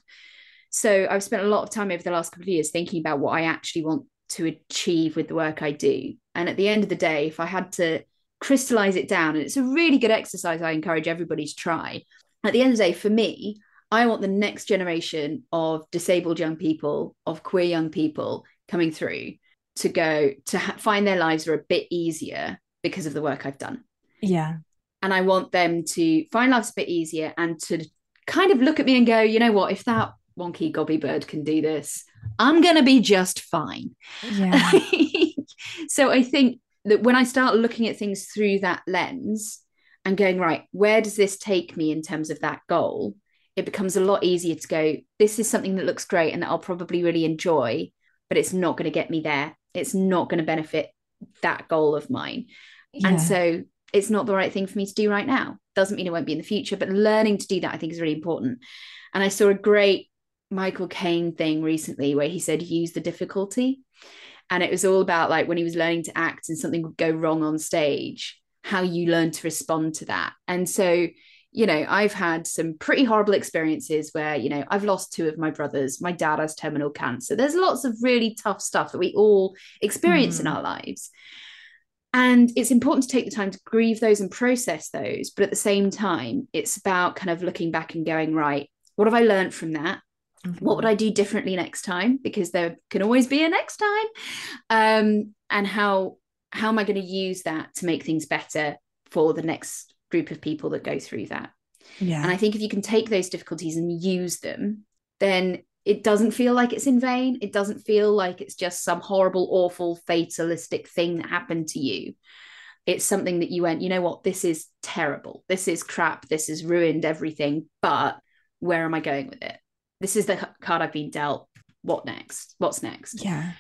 So i've spent a lot of time over the last couple of years thinking about what i actually want to achieve with the work i do. And at the end of the day if i had to crystallize it down and it's a really good exercise i encourage everybody to try at the end of the day, for me, I want the next generation of disabled young people, of queer young people coming through to go to ha- find their lives are a bit easier because of the work I've done. Yeah. And I want them to find lives a bit easier and to kind of look at me and go, you know what, if that wonky gobby bird can do this, I'm going to be just fine. Yeah. so I think that when I start looking at things through that lens, and going, right, where does this take me in terms of that goal? It becomes a lot easier to go, this is something that looks great and that I'll probably really enjoy, but it's not going to get me there. It's not going to benefit that goal of mine. Yeah. And so it's not the right thing for me to do right now. Doesn't mean it won't be in the future, but learning to do that I think is really important. And I saw a great Michael Caine thing recently where he said, use the difficulty. And it was all about like when he was learning to act and something would go wrong on stage how you learn to respond to that. And so, you know, I've had some pretty horrible experiences where, you know, I've lost two of my brothers. My dad has terminal cancer. There's lots of really tough stuff that we all experience mm. in our lives. And it's important to take the time to grieve those and process those. But at the same time, it's about kind of looking back and going, right, what have I learned from that? Mm-hmm. What would I do differently next time? Because there can always be a next time. Um, and how how am I going to use that to make things better for the next group of people that go through that? Yeah. And I think if you can take those difficulties and use them, then it doesn't feel like it's in vain. It doesn't feel like it's just some horrible, awful, fatalistic thing that happened to you. It's something that you went, you know what, this is terrible. This is crap. This has ruined everything. But where am I going with it? This is the card I've been dealt. What next? What's next? Yeah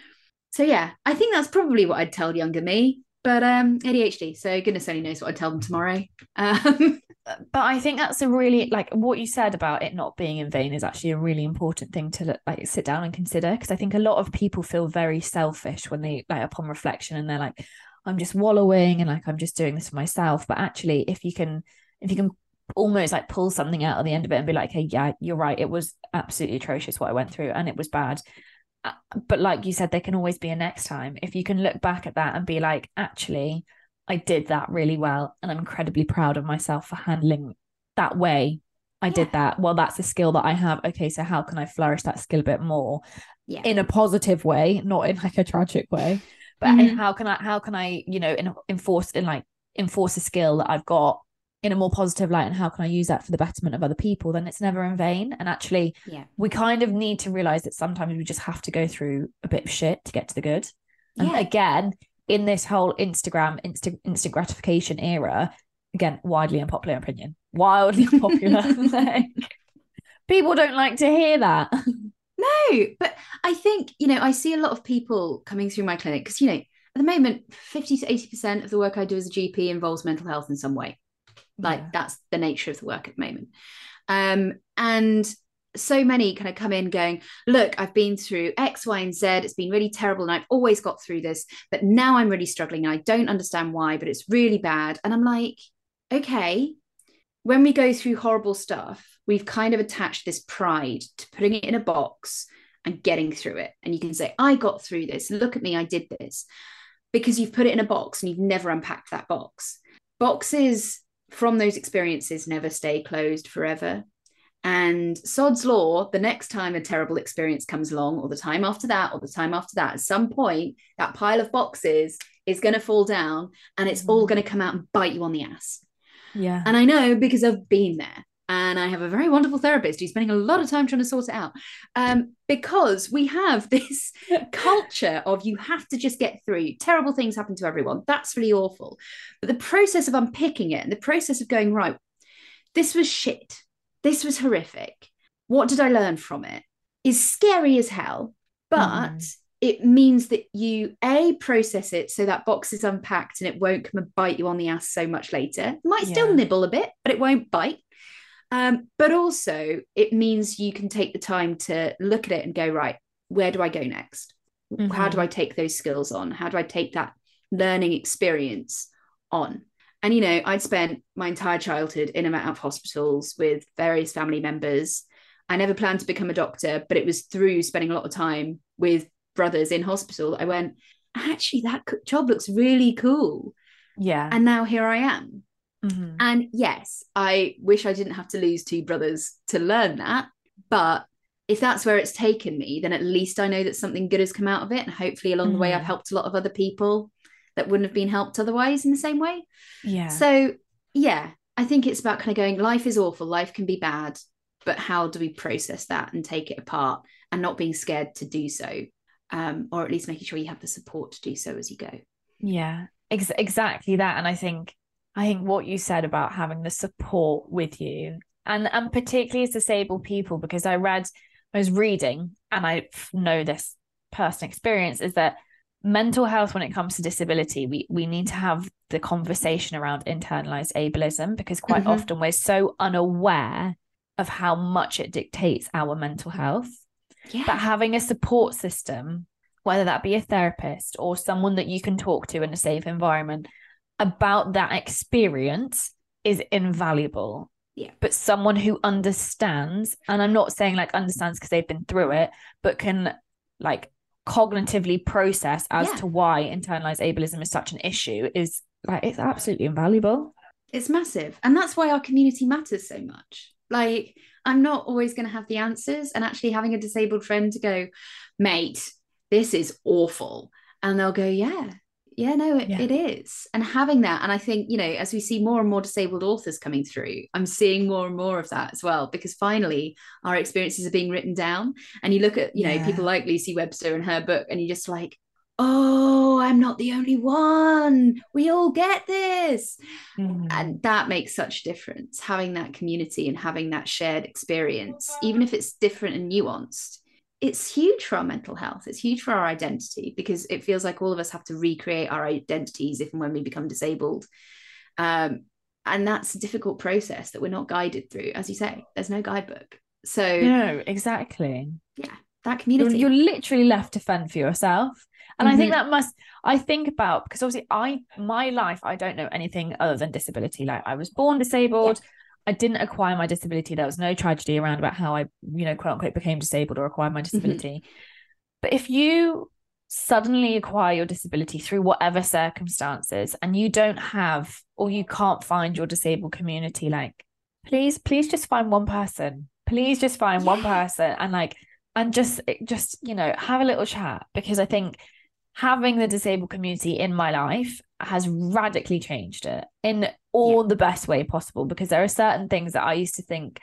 so yeah, I think that's probably what I'd tell younger me. But um, ADHD, so goodness only knows what I'd tell them tomorrow. Um, but I think that's a really like what you said about it not being in vain is actually a really important thing to like sit down and consider because I think a lot of people feel very selfish when they like upon reflection and they're like, I'm just wallowing and like I'm just doing this for myself. But actually, if you can, if you can almost like pull something out at the end of it and be like, hey, yeah, you're right, it was absolutely atrocious what I went through and it was bad uh, but like you said there can always be a next time if you can look back at that and be like actually i did that really well and i'm incredibly proud of myself for handling that way i yeah. did that well that's a skill that i have okay so how can i flourish that skill a bit more yeah. in a positive way not in like a tragic way but mm-hmm. how can i how can i you know in, enforce in like enforce a skill that i've got in a more positive light and how can I use that for the betterment of other people, then it's never in vain. And actually, yeah. we kind of need to realize that sometimes we just have to go through a bit of shit to get to the good. And yeah. again, in this whole Instagram, instant instant gratification era, again, widely unpopular opinion, wildly unpopular. like, people don't like to hear that. No, but I think, you know, I see a lot of people coming through my clinic because, you know, at the moment, 50 to 80% of the work I do as a GP involves mental health in some way. Like yeah. that's the nature of the work at the moment. Um, and so many kind of come in going, look, I've been through X, Y, and Z. It's been really terrible. And I've always got through this, but now I'm really struggling. And I don't understand why, but it's really bad. And I'm like, okay, when we go through horrible stuff, we've kind of attached this pride to putting it in a box and getting through it. And you can say, I got through this. Look at me, I did this. Because you've put it in a box and you've never unpacked that box. Boxes from those experiences never stay closed forever. And Sod's Law, the next time a terrible experience comes along, or the time after that, or the time after that, at some point, that pile of boxes is going to fall down and it's all Mm-hmm. going to come out and bite you on the ass. Yeah. And I know because I've been there. And I have a very wonderful therapist who's spending a lot of time trying to sort it out. Um, because we have this culture of you have to just get through. Terrible things happen to everyone. That's really awful. But the process of unpicking it and the process of going, right, this was shit. This was horrific. What did I learn from it? Is scary as hell. But Mhm. it means that you a process it so that box is unpacked and it won't come and bite you on the ass so much later. It might still Yeah. nibble a bit, but it won't bite. Um, but also it means you can take the time to look at it and go, right, where do I go next? How do I take those skills on? How do I take that learning experience on? And you know, I'd spent my entire childhood in and out of hospitals with various family members. I never planned to become a doctor, but it was through spending a lot of time with brothers in hospital. I went, actually, that job looks really cool. Yeah. And now here I am. Mhm. And yes, I wish I didn't have to lose two brothers to learn that. But if that's where it's taken me, then at least I know that something good has come out of it. And hopefully along the way, I've Mhm. helped a lot of other people that wouldn't have been helped otherwise in the same way. Yeah. So, yeah, I think it's about kind of going, life is awful, life can be bad, but how do we process that and take it apart and not being scared to do so? Um, or at least making sure you have the support to do so as you go. Yeah, ex- exactly that. And I think I think what you said about having the support with you, and and particularly as disabled people, because I read, I was reading, and I know this personal experience is that mental health when it comes to disability we we need to have the conversation around internalized ableism because quite Mhm. often we're so unaware of how much it dictates our mental health Yeah. but having a support system, whether that be a therapist or someone that you can talk to in a safe environment about that experience is invaluable. Yeah. But someone who understands, and I'm not saying like understands because they've been through it, but can like cognitively process as Yeah. to why internalized ableism is such an issue is like it's absolutely invaluable. it's massive and that's why our community matters so much like i'm not always going to have the answers and actually having a disabled friend to go mate this is awful and they'll go yeah yeah no it, Yeah. it is. And having that and i think you know as we see more and more disabled authors coming through i'm seeing more and more of that as well because finally our experiences are being written down. And you look at you know people like lucy webster and her book and you're just like oh i'm not the only one. We all get this. Mm. and that makes such a difference having that community and having that shared experience even if it's different and nuanced it's huge for our mental health. It's huge for our identity because it feels like all of us have to recreate our identities if and when we become disabled. Um, and that's a difficult process that we're not guided through as you say there's no guidebook. So no, exactly. Yeah, that you're, community. you're literally left to fend for yourself. And i think Mhm. that must i think about because obviously i my life i don't know anything other than disability. Like i was born disabled i didn't acquire my disability. There was no tragedy around about how i you know quote unquote became disabled or acquired my mm-hmm. disability. But if you suddenly acquire your disability through whatever circumstances and you don't have or you can't find your disabled community like please please just find one person. Please just find one person and like and just eh, just you know have a little chat because i think having the disabled community in my life has radically changed it in all the best way possible because there are certain things that i used to think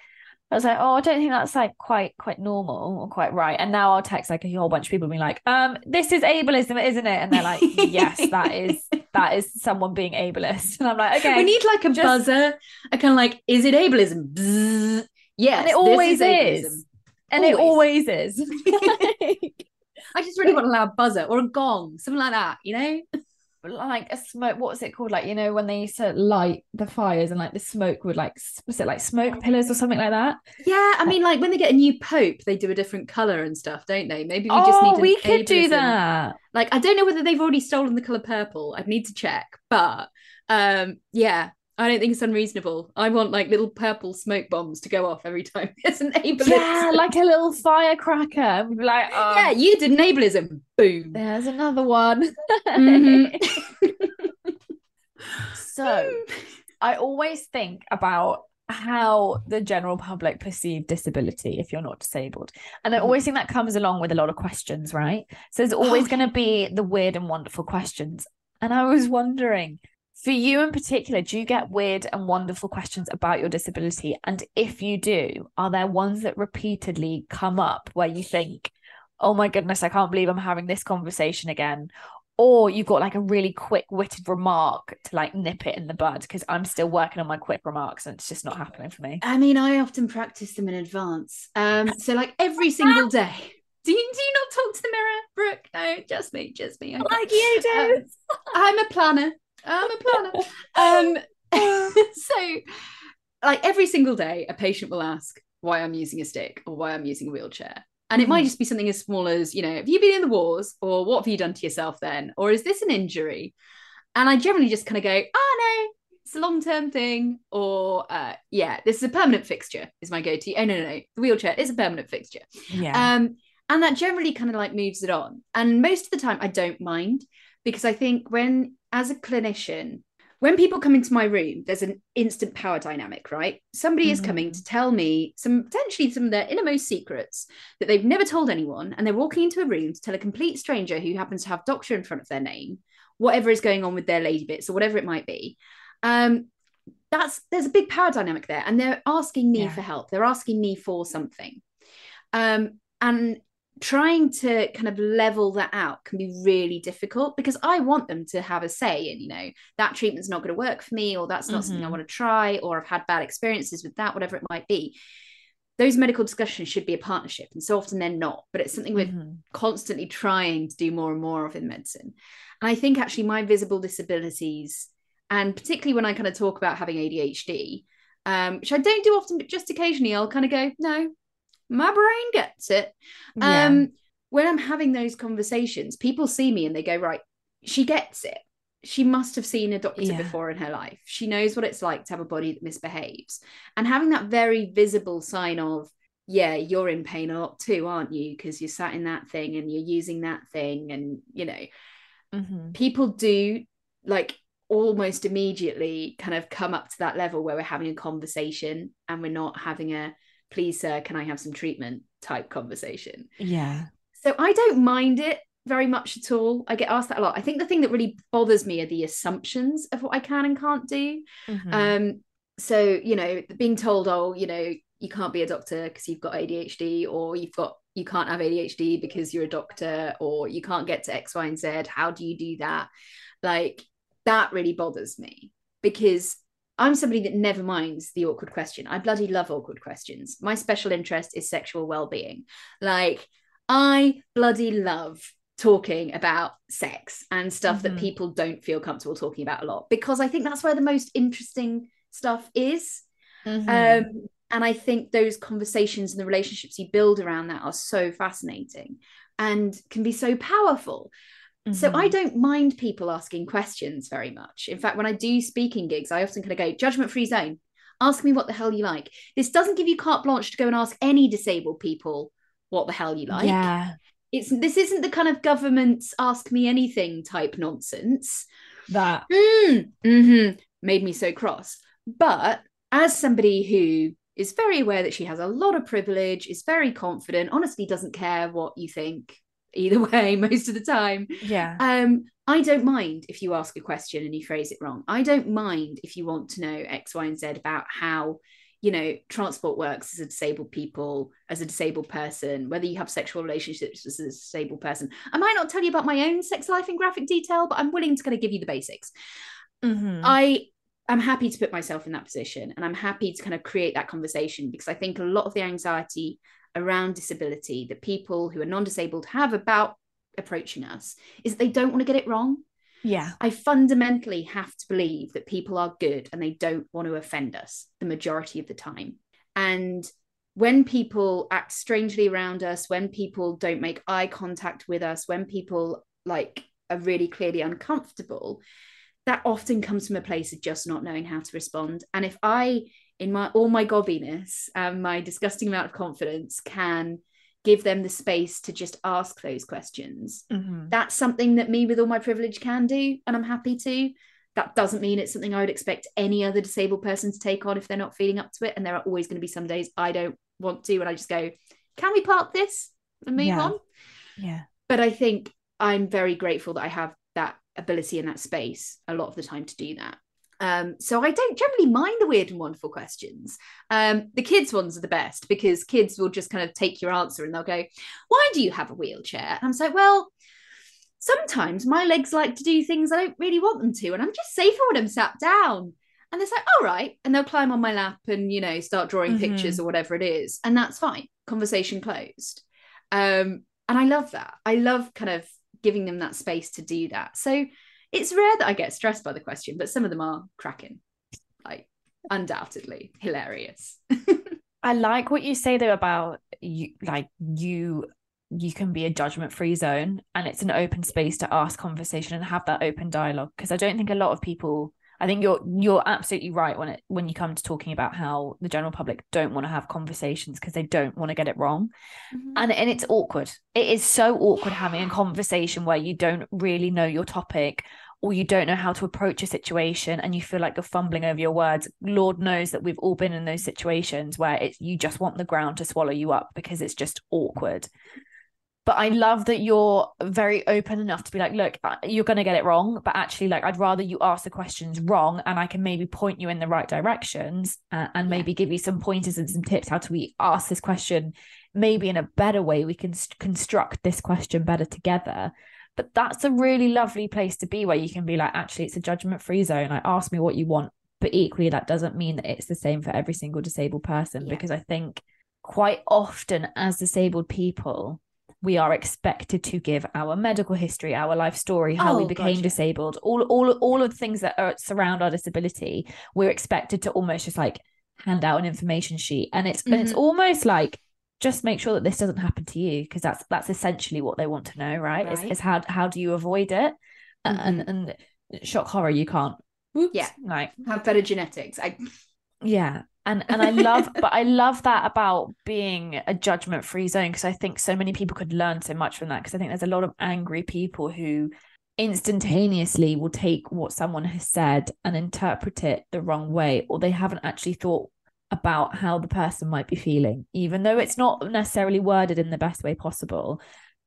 I was like, oh, I don't think that's like quite quite normal or quite right. And now I'll text like a whole bunch of people being like, um, this is ableism, isn't it? And they're like, yes, that is that is someone being ableist. And I'm like, okay. we need like a just- buzzer a kind of like is it ableism Bzzz. yes and it this always is. ableism. and it always. always is. I just really want a loud buzzer or a gong, something like that, you know? Like a smoke what's it called? Like you know when they used to light the fires and like the smoke would like was it like smoke pillars or something like that? Yeah, I mean, like when they get a new pope, they do a different color and stuff, don't they? Maybe we just need oh we could do that. Like, I don't know whether they've already stolen the color purple. I'd need to check, but um, yeah, I don't think it's unreasonable. I want like little purple smoke bombs to go off every time there's an ableism. Yeah, like a little firecracker. We'd be like, oh, yeah, you did an ableism. Boom. there's another one. Mhm. so I always think about how the general public perceive disability if you're not disabled. And I always think that comes along with a lot of questions, right? So there's always Oh, going to be the weird and wonderful questions. And I was wondering, for you in particular, do you get weird and wonderful questions about your disability? And if you do, are there ones that repeatedly come up where you think, oh my goodness, I can't believe I'm having this conversation again? Or you've got like a really quick witted remark to like nip it in the bud because I'm still working on my quick remarks and it's just not happening for me. I mean, I often practice them in advance. Um, so like every single day. Do you do you not talk to the mirror, Brooke? No, just me, just me. okay. Like you do. I'm a planner. I'm a planner. Um, so, like every single day, a patient will ask why I'm using a stick or why I'm using a wheelchair. And it might Mhm. just be something as small as, you know, have you been in the wars or what have you done to yourself then? Or is this an injury? And I generally just kind of go, oh no, it's a long term thing. Or, uh, yeah, this is a permanent fixture, is my go to. Oh, no, no, no. The wheelchair is a permanent fixture. Yeah. Um, and that generally kind of like moves it on. And most of the time, I don't mind because I think when, as a clinician, when people come into my room, there's an instant power dynamic, right? Somebody is coming Mhm. to tell me some potentially some of their innermost secrets that they've never told anyone. And they're walking into a room to tell a complete stranger who happens to have doctor in front of their name, whatever is going on with their lady bits or whatever it might be. Um, that's there's a big power dynamic there. And they're asking me Yeah. for help. They're asking me for something. Um, and trying to kind of level that out can be really difficult because I want them to have a say in, you know, that treatment's not going to work for me, or that's not something I Mhm. want to try, or I've had bad experiences with that, whatever it might be. Those medical discussions should be a partnership, and so often they're not, but it's something we're Mhm. constantly trying to do more and more of in medicine. And I think actually my visible disabilities, and particularly when I kind of talk about having ADHD, um, which I don't do often, but just occasionally I'll kind of go, no, my brain gets it. Yeah. Um, when I'm having those conversations, people see me and they go, right, she gets it. She must have seen a doctor Yeah. before in her life. She knows what it's like to have a body that misbehaves. And having that very visible sign of, yeah, you're in pain a lot too, aren't you? Because you're sat in that thing and you're using that thing. And, you know, Mhm. people do like almost immediately kind of come up to that level where we're having a conversation and we're not having a please sir can i have some treatment type conversation? Yeah. so i don't mind it very much at all. I get asked that a lot. I think the thing that really bothers me are the assumptions of what i can and can't do. Mhm. um so you know being told oh you know you can't be a doctor because you've got adhd or you've got you can't have adhd because you're a doctor or you can't get to x y and z how do you do that? Like that really bothers me because i'm somebody that never minds the awkward question i bloody love awkward questions my special interest is sexual well-being like i bloody love talking about sex and stuff Mhm. that people don't feel comfortable talking about a lot because i think that's where the most interesting stuff is Mhm. um, and I think those conversations and the relationships you build around that are so fascinating and can be so powerful. So I Mhm. don't mind people asking questions very much. In fact, when I do speaking gigs, I often kind of go judgment free zone. Ask me what the hell you like. This doesn't give you carte blanche to go and ask any disabled people what the hell you like. yeah. It's this isn't the kind of government's ask me anything type nonsense. That. Mm, mhm, made me so cross. But as somebody who is very aware that she has a lot of privilege, is very confident, honestly doesn't care what you think either way most of the time. Yeah. Um, I don't mind if you ask a question and you phrase it wrong. I don't mind if you want to know X, Y, and Z about how you know transport works as a disabled people as a disabled person whether you have sexual relationships as a disabled person i might not tell you about my own sex life in graphic detail but i'm willing to kind of give you the basics Mhm. I am happy to put myself in that position and I'm happy to kind of create that conversation because I think a lot of the anxiety around disability that people who are non-disabled have about approaching us is that they don't want to get it wrong. yeah. I fundamentally have to believe that people are good and they don't want to offend us the majority of the time. And when people act strangely around us, when people don't make eye contact with us, when people like are really clearly uncomfortable, that often comes from a place of just not knowing how to respond. And if I, in my all my gobbiness and my disgusting amount of confidence, can give them the space to just ask those questions, Mhm. that's something that me with all my privilege can do, and I'm happy to. That doesn't mean it's something I would expect any other disabled person to take on if they're not feeling up to it. And there are always going to be some days I don't want to, and I just go, "Can we park this and move Yeah. on?" Yeah. but I think I'm very grateful that I have ability in that space a lot of the time to do that. Um, so I don't generally mind the weird and wonderful questions. Um, the kids ones are the best because kids will just kind of take your answer and they'll go, "Why do you have a wheelchair?" And I'm like, "Well." Sometimes my legs like to do things I don't really want them to, and I'm just safer when I'm sat down. And they're like, all right. And they'll climb on my lap and, you know, start drawing Mhm. pictures or whatever it is. And that's fine. Conversation closed. Um, and I love that. I love kind of giving them that space to do that. So it's rare that I get stressed by the question, but some of them are cracking, like undoubtedly hilarious. I like what you say though about you like you you can be a judgment free zone and it's an open space to ask conversation and have that open dialogue because I don't think a lot of people I think you're you're absolutely right when it when you come to talking about how the general public don't want to have conversations because they don't want to get it wrong. Mm-hmm. And and it's awkward. It is so awkward having a conversation where you don't really know your topic or you don't know how to approach a situation and you feel like you're fumbling over your words. Lord knows that we've all been in those situations where it's you just want the ground to swallow you up because it's just awkward but I love that you're very open enough to be like, look, you're going to get it wrong, but actually, like, I'd rather you ask the questions wrong and I can maybe point you in the right directions uh, and maybe give you some pointers and some tips how to we ask this question maybe in a better way. We can st- construct this question better together. But that's a really lovely place to be where you can be like, actually, it's a judgment free zone. I ask me what you want, but equally, that doesn't mean that it's the same for every single disabled person Yeah. because I think quite often as disabled people, we are expected to give our medical history, our life story, how we Oh, became gotcha. disabled, all all all of the things that are, surround our disability. We're expected to almost just like hand out an information sheet, and it's and it's Mhm. almost like just make sure that this doesn't happen to you because that's that's essentially what they want to know, right? Is, Right. is how how do you avoid it? And and shock horror, you can't. Whoops, Yeah. like Have better genetics. I yeah. And and I love but I love that about being a judgment free zone because I think so many people could learn so much from that because I think there's a lot of angry people who instantaneously will take what someone has said and interpret it the wrong way or they haven't actually thought about how the person might be feeling. Even though it's not necessarily worded in the best way possible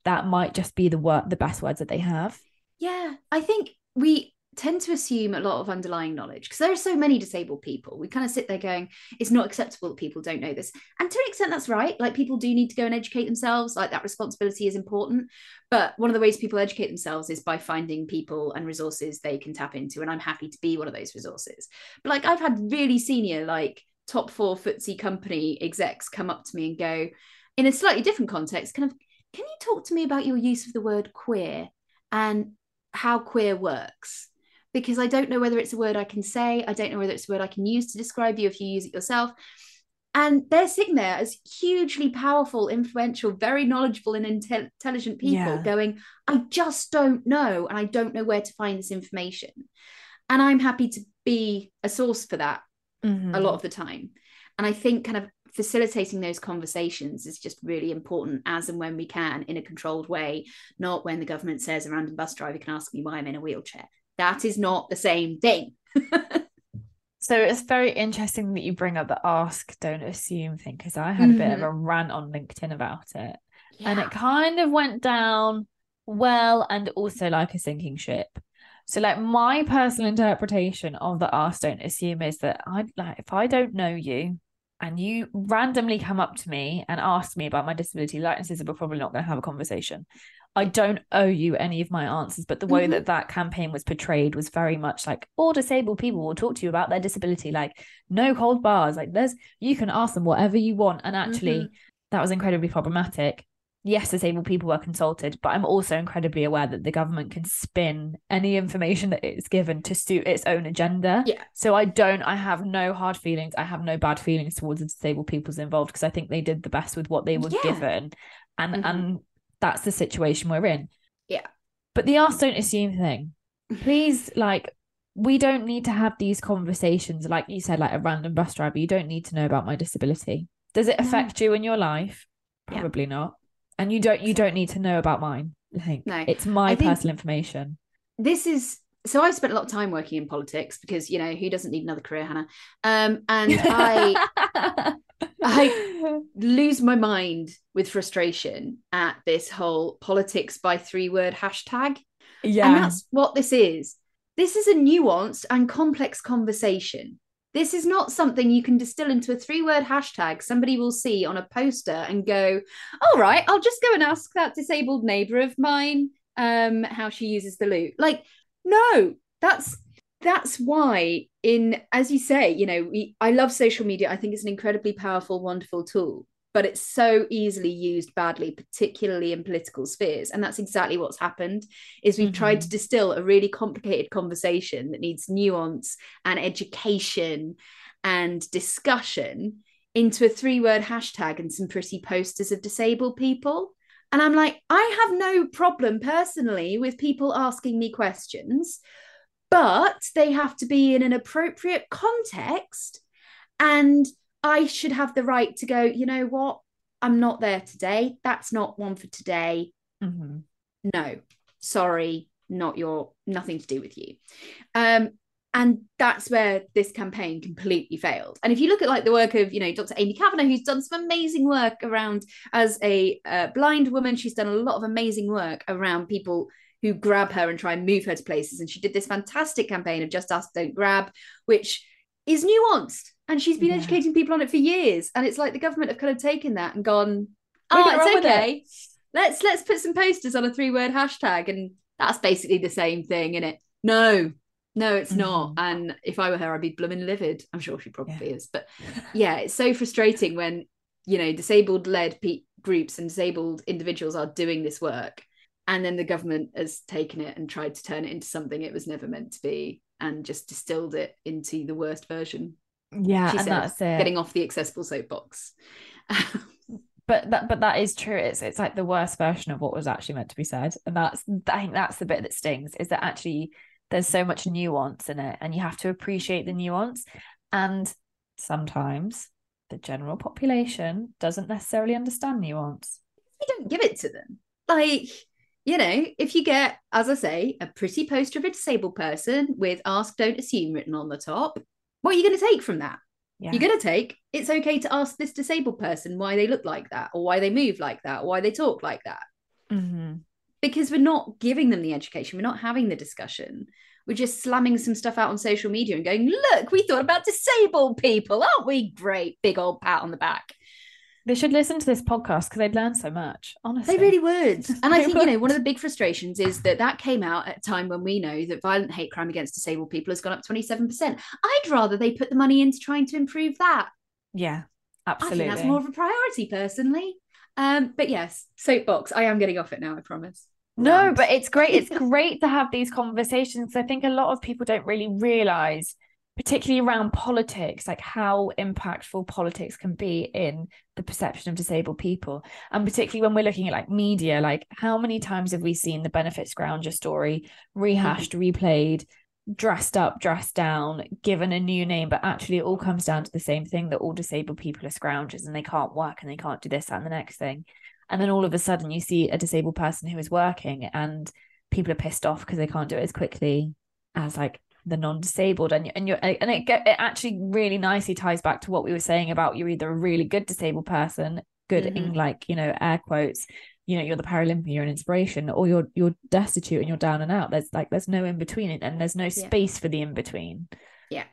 that might just be the word the best words that they have. Yeah, I think we tend to assume a lot of underlying knowledge because there are so many disabled people. We kind of sit there going, it's not acceptable that people don't know this. And to an extent, that's right. Like people do need to go and educate themselves. Like that responsibility is important. But one of the ways people educate themselves is by finding people and resources they can tap into. And I'm happy to be one of those resources. But like I've had really senior, like top four FTSE company execs come up to me and go, in a slightly different context, kind of, can you talk to me about your use of the word queer and how queer works? Because I don't know whether it's a word I can say. I don't know whether it's a word I can use to describe you if you use it yourself. And they're sitting there as hugely powerful, influential, very knowledgeable, and intel- intelligent people Yeah. going, I just don't know. And I don't know where to find this information. And I'm happy to be a source for that a lot mm-hmm. of the time. And I think kind of facilitating those conversations is just really important as and when we can in a controlled way, not when the government says a random bus driver can ask me why I'm in a wheelchair. That is not the same thing. So it's very interesting that you bring up the ask, don't assume thing because I had a bit of a mm-hmm. rant on LinkedIn about it. And it kind of went down well and also like a sinking ship. So like my personal interpretation of the ask don't assume is that I like if I don't know you and you randomly come up to me and ask me about my disability, like and says we're probably not going to have a conversation. I don't owe you any of my answers, but the way Mhm. that that campaign was portrayed was very much like all disabled people will talk to you about their disability, like no cold bars, like there's you can ask them whatever you want, and actually Mhm. that was incredibly problematic. Yes, disabled people were consulted, but I'm also incredibly aware that the government can spin any information that it's given to suit its own agenda. Yeah. So I don't, I have no hard feelings. I have no bad feelings towards the disabled peoples involved because I think they did the best with what they were Yeah. given. And Mhm. and that's the situation we're in. Yeah. But the ask don't assume thing. Please like we don't need to have these conversations like you said like a random bus driver you don't need to know about my disability does it affect no. you in your life probably yeah. not and you don't you don't need to know about mine i think no it's my personal information this is so I've spent a lot of time working in politics because you know who doesn't need another career, Hannah? Um, and I I lose my mind with frustration at this whole politics by three word hashtag. Yeah, and that's what this is. This is a nuanced and complex conversation. This is not something you can distill into a three word hashtag somebody will see on a poster and go, all right, I'll just go and ask that disabled neighbor of mine um, how she uses the loo. Like, no, that's that's why in as you say you know we, i love social media i think it's an incredibly powerful wonderful tool but it's so easily used badly particularly in political spheres and that's exactly what's happened is we've mm-hmm. tried to mm-hmm. distill a really complicated conversation that needs nuance and education and discussion into a three word hashtag and some pretty posters of disabled people and i'm like i have no problem personally with people asking me questions but they have to be in an appropriate context. And I should have the right to go, you know what? I'm not there today. That's not one for today. Mm-hmm. No, sorry, not your, nothing to do with you. Um, and that's where this campaign completely failed and if you look at like the work of you know dr amy kavanagh who's done some amazing work around as a uh, blind woman she's done a lot of amazing work around people who grab her and try and move her to places. And she did this fantastic campaign of Just Ask, Don't Grab, which is nuanced. And she's been yeah. educating people on it for years. And it's like the government have kind of taken that and gone, oh, it's okay. It. Let's let's put some posters on a three-word hashtag. And that's basically the same thing, in it? No, no, it's mm-hmm. not. And if I were her, I'd be blooming livid. I'm sure she probably yeah. is. But yeah, it's so frustrating when, you know, disabled led pe- groups and disabled individuals are doing this work and then the government has taken it and tried to turn it into something it was never meant to be and just distilled it into the worst version. Yeah she and that's it. Getting off the accessible soapbox. But that but that is true. It's it's like the worst version of what was actually meant to be said. And that's i think that's the bit that stings is that actually there's so much nuance in it and you have to appreciate the nuance. And sometimes the general population doesn't necessarily understand nuance. You don't give it to them. Like you know, if you get, as I say, a pretty poster of a disabled person with ask, don't assume written on the top, what are you going to take from that? Yeah. You're going to take, it's okay to ask this disabled person why they look like that, or why they move like that, or why they talk like that. Mm-hmm. Because we're not giving them the education, we're not having the discussion. We're just slamming some stuff out on social media and going, look, we thought about disabled people. Aren't we great? Big old pat on the back. They should listen to this podcast because they'd learn so much. Honestly, they really would. And I think you know one of the big frustrations is that that came out at a time when we know that violent hate crime against disabled people has gone up twenty seven percent. I'd rather they put the money into trying to improve that. Yeah, absolutely. I think that's more of a priority personally. Um, but yes, soapbox. I am getting off it now. I promise. No, but it's great. It's great to have these conversations. I think a lot of people don't really realize particularly around politics, like how impactful politics can be in the perception of disabled people. And particularly when we're looking at like media, like how many times have we seen the benefits grounger story rehashed, mm-hmm. replayed, dressed up, dressed down, given a new name, but actually it all comes down to the same thing that all disabled people are scroungers and they can't work and they can't do this and the next thing. And then all of a sudden you see a disabled person who is working and people are pissed off because they can't do it as quickly as like the non-disabled and and you and it get it actually really nicely ties back to what we were saying about you're either a really good disabled person good mm-hmm. in like you know air quotes you know you're the paralympian you're an inspiration or you're you're destitute and you're down and out. There's like there's no in between and there's no space yeah. for the in between. Yeah.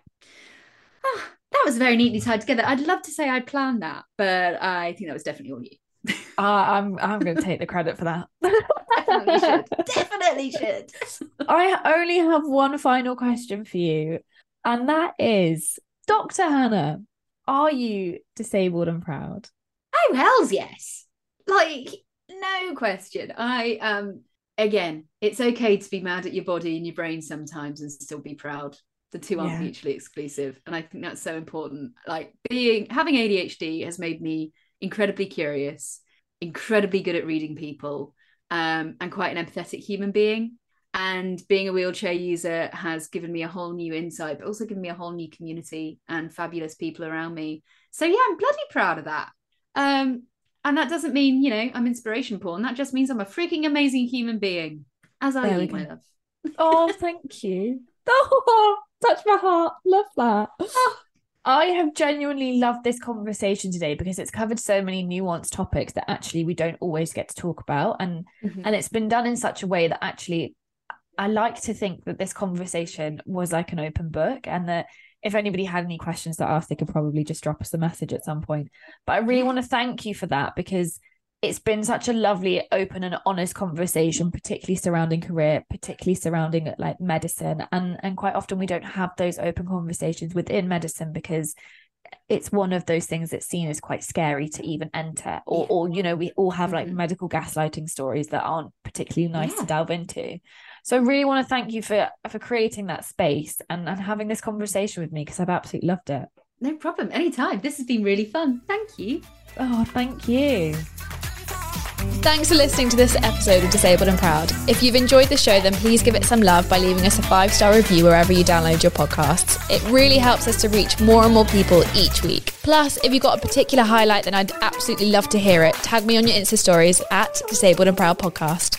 Oh, that was very neatly tied together. I'd love to say i planned that but i think that was definitely all you uh, I'm I'm going to take the credit for that. Definitely should. Definitely should. I only have one final question for you, and that is, Dr. Hannah, are you disabled and proud? Oh hell's yes! Like no question. I um again, it's okay to be mad at your body and your brain sometimes and still be proud. The two aren't yeah. mutually exclusive, and I think that's so important. Like being having ADHD has made me incredibly curious, incredibly good at reading people, um, and quite an empathetic human being. And being a wheelchair user has given me a whole new insight, but also given me a whole new community and fabulous people around me. So yeah, I'm bloody proud of that. Um, and that doesn't mean, you know, I'm inspiration porn. That just means I'm a freaking amazing human being, as I am, my love. oh, thank you. Oh, touch my heart. Love that. Oh. I have genuinely loved this conversation today because it's covered so many nuanced topics that actually we don't always get to talk about. And mm-hmm. and it's been done in such a way that actually I like to think that this conversation was like an open book and that if anybody had any questions to ask they could probably just drop us a message at some point. But I really want to thank you for that because it's been such a lovely open and honest conversation particularly surrounding career particularly surrounding like medicine and and quite often we don't have those open conversations within medicine because it's one of those things that's seen as quite scary to even enter or or you know we all have like mm-hmm. medical gaslighting stories that aren't particularly nice yeah. to delve into so I really want to thank you for for creating that space and, and having this conversation with me because I've absolutely loved it. No problem. Anytime. This has been really fun. Thank you. Oh, thank you. Thanks for listening to this episode of Disabled and Proud. If you've enjoyed the show, then please give it some love by leaving us a five star review wherever you download your podcasts. It really helps us to reach more and more people each week. Plus, if you've got a particular highlight, then I'd absolutely love to hear it. Tag me on your Insta stories at Disabled and Proud Podcast.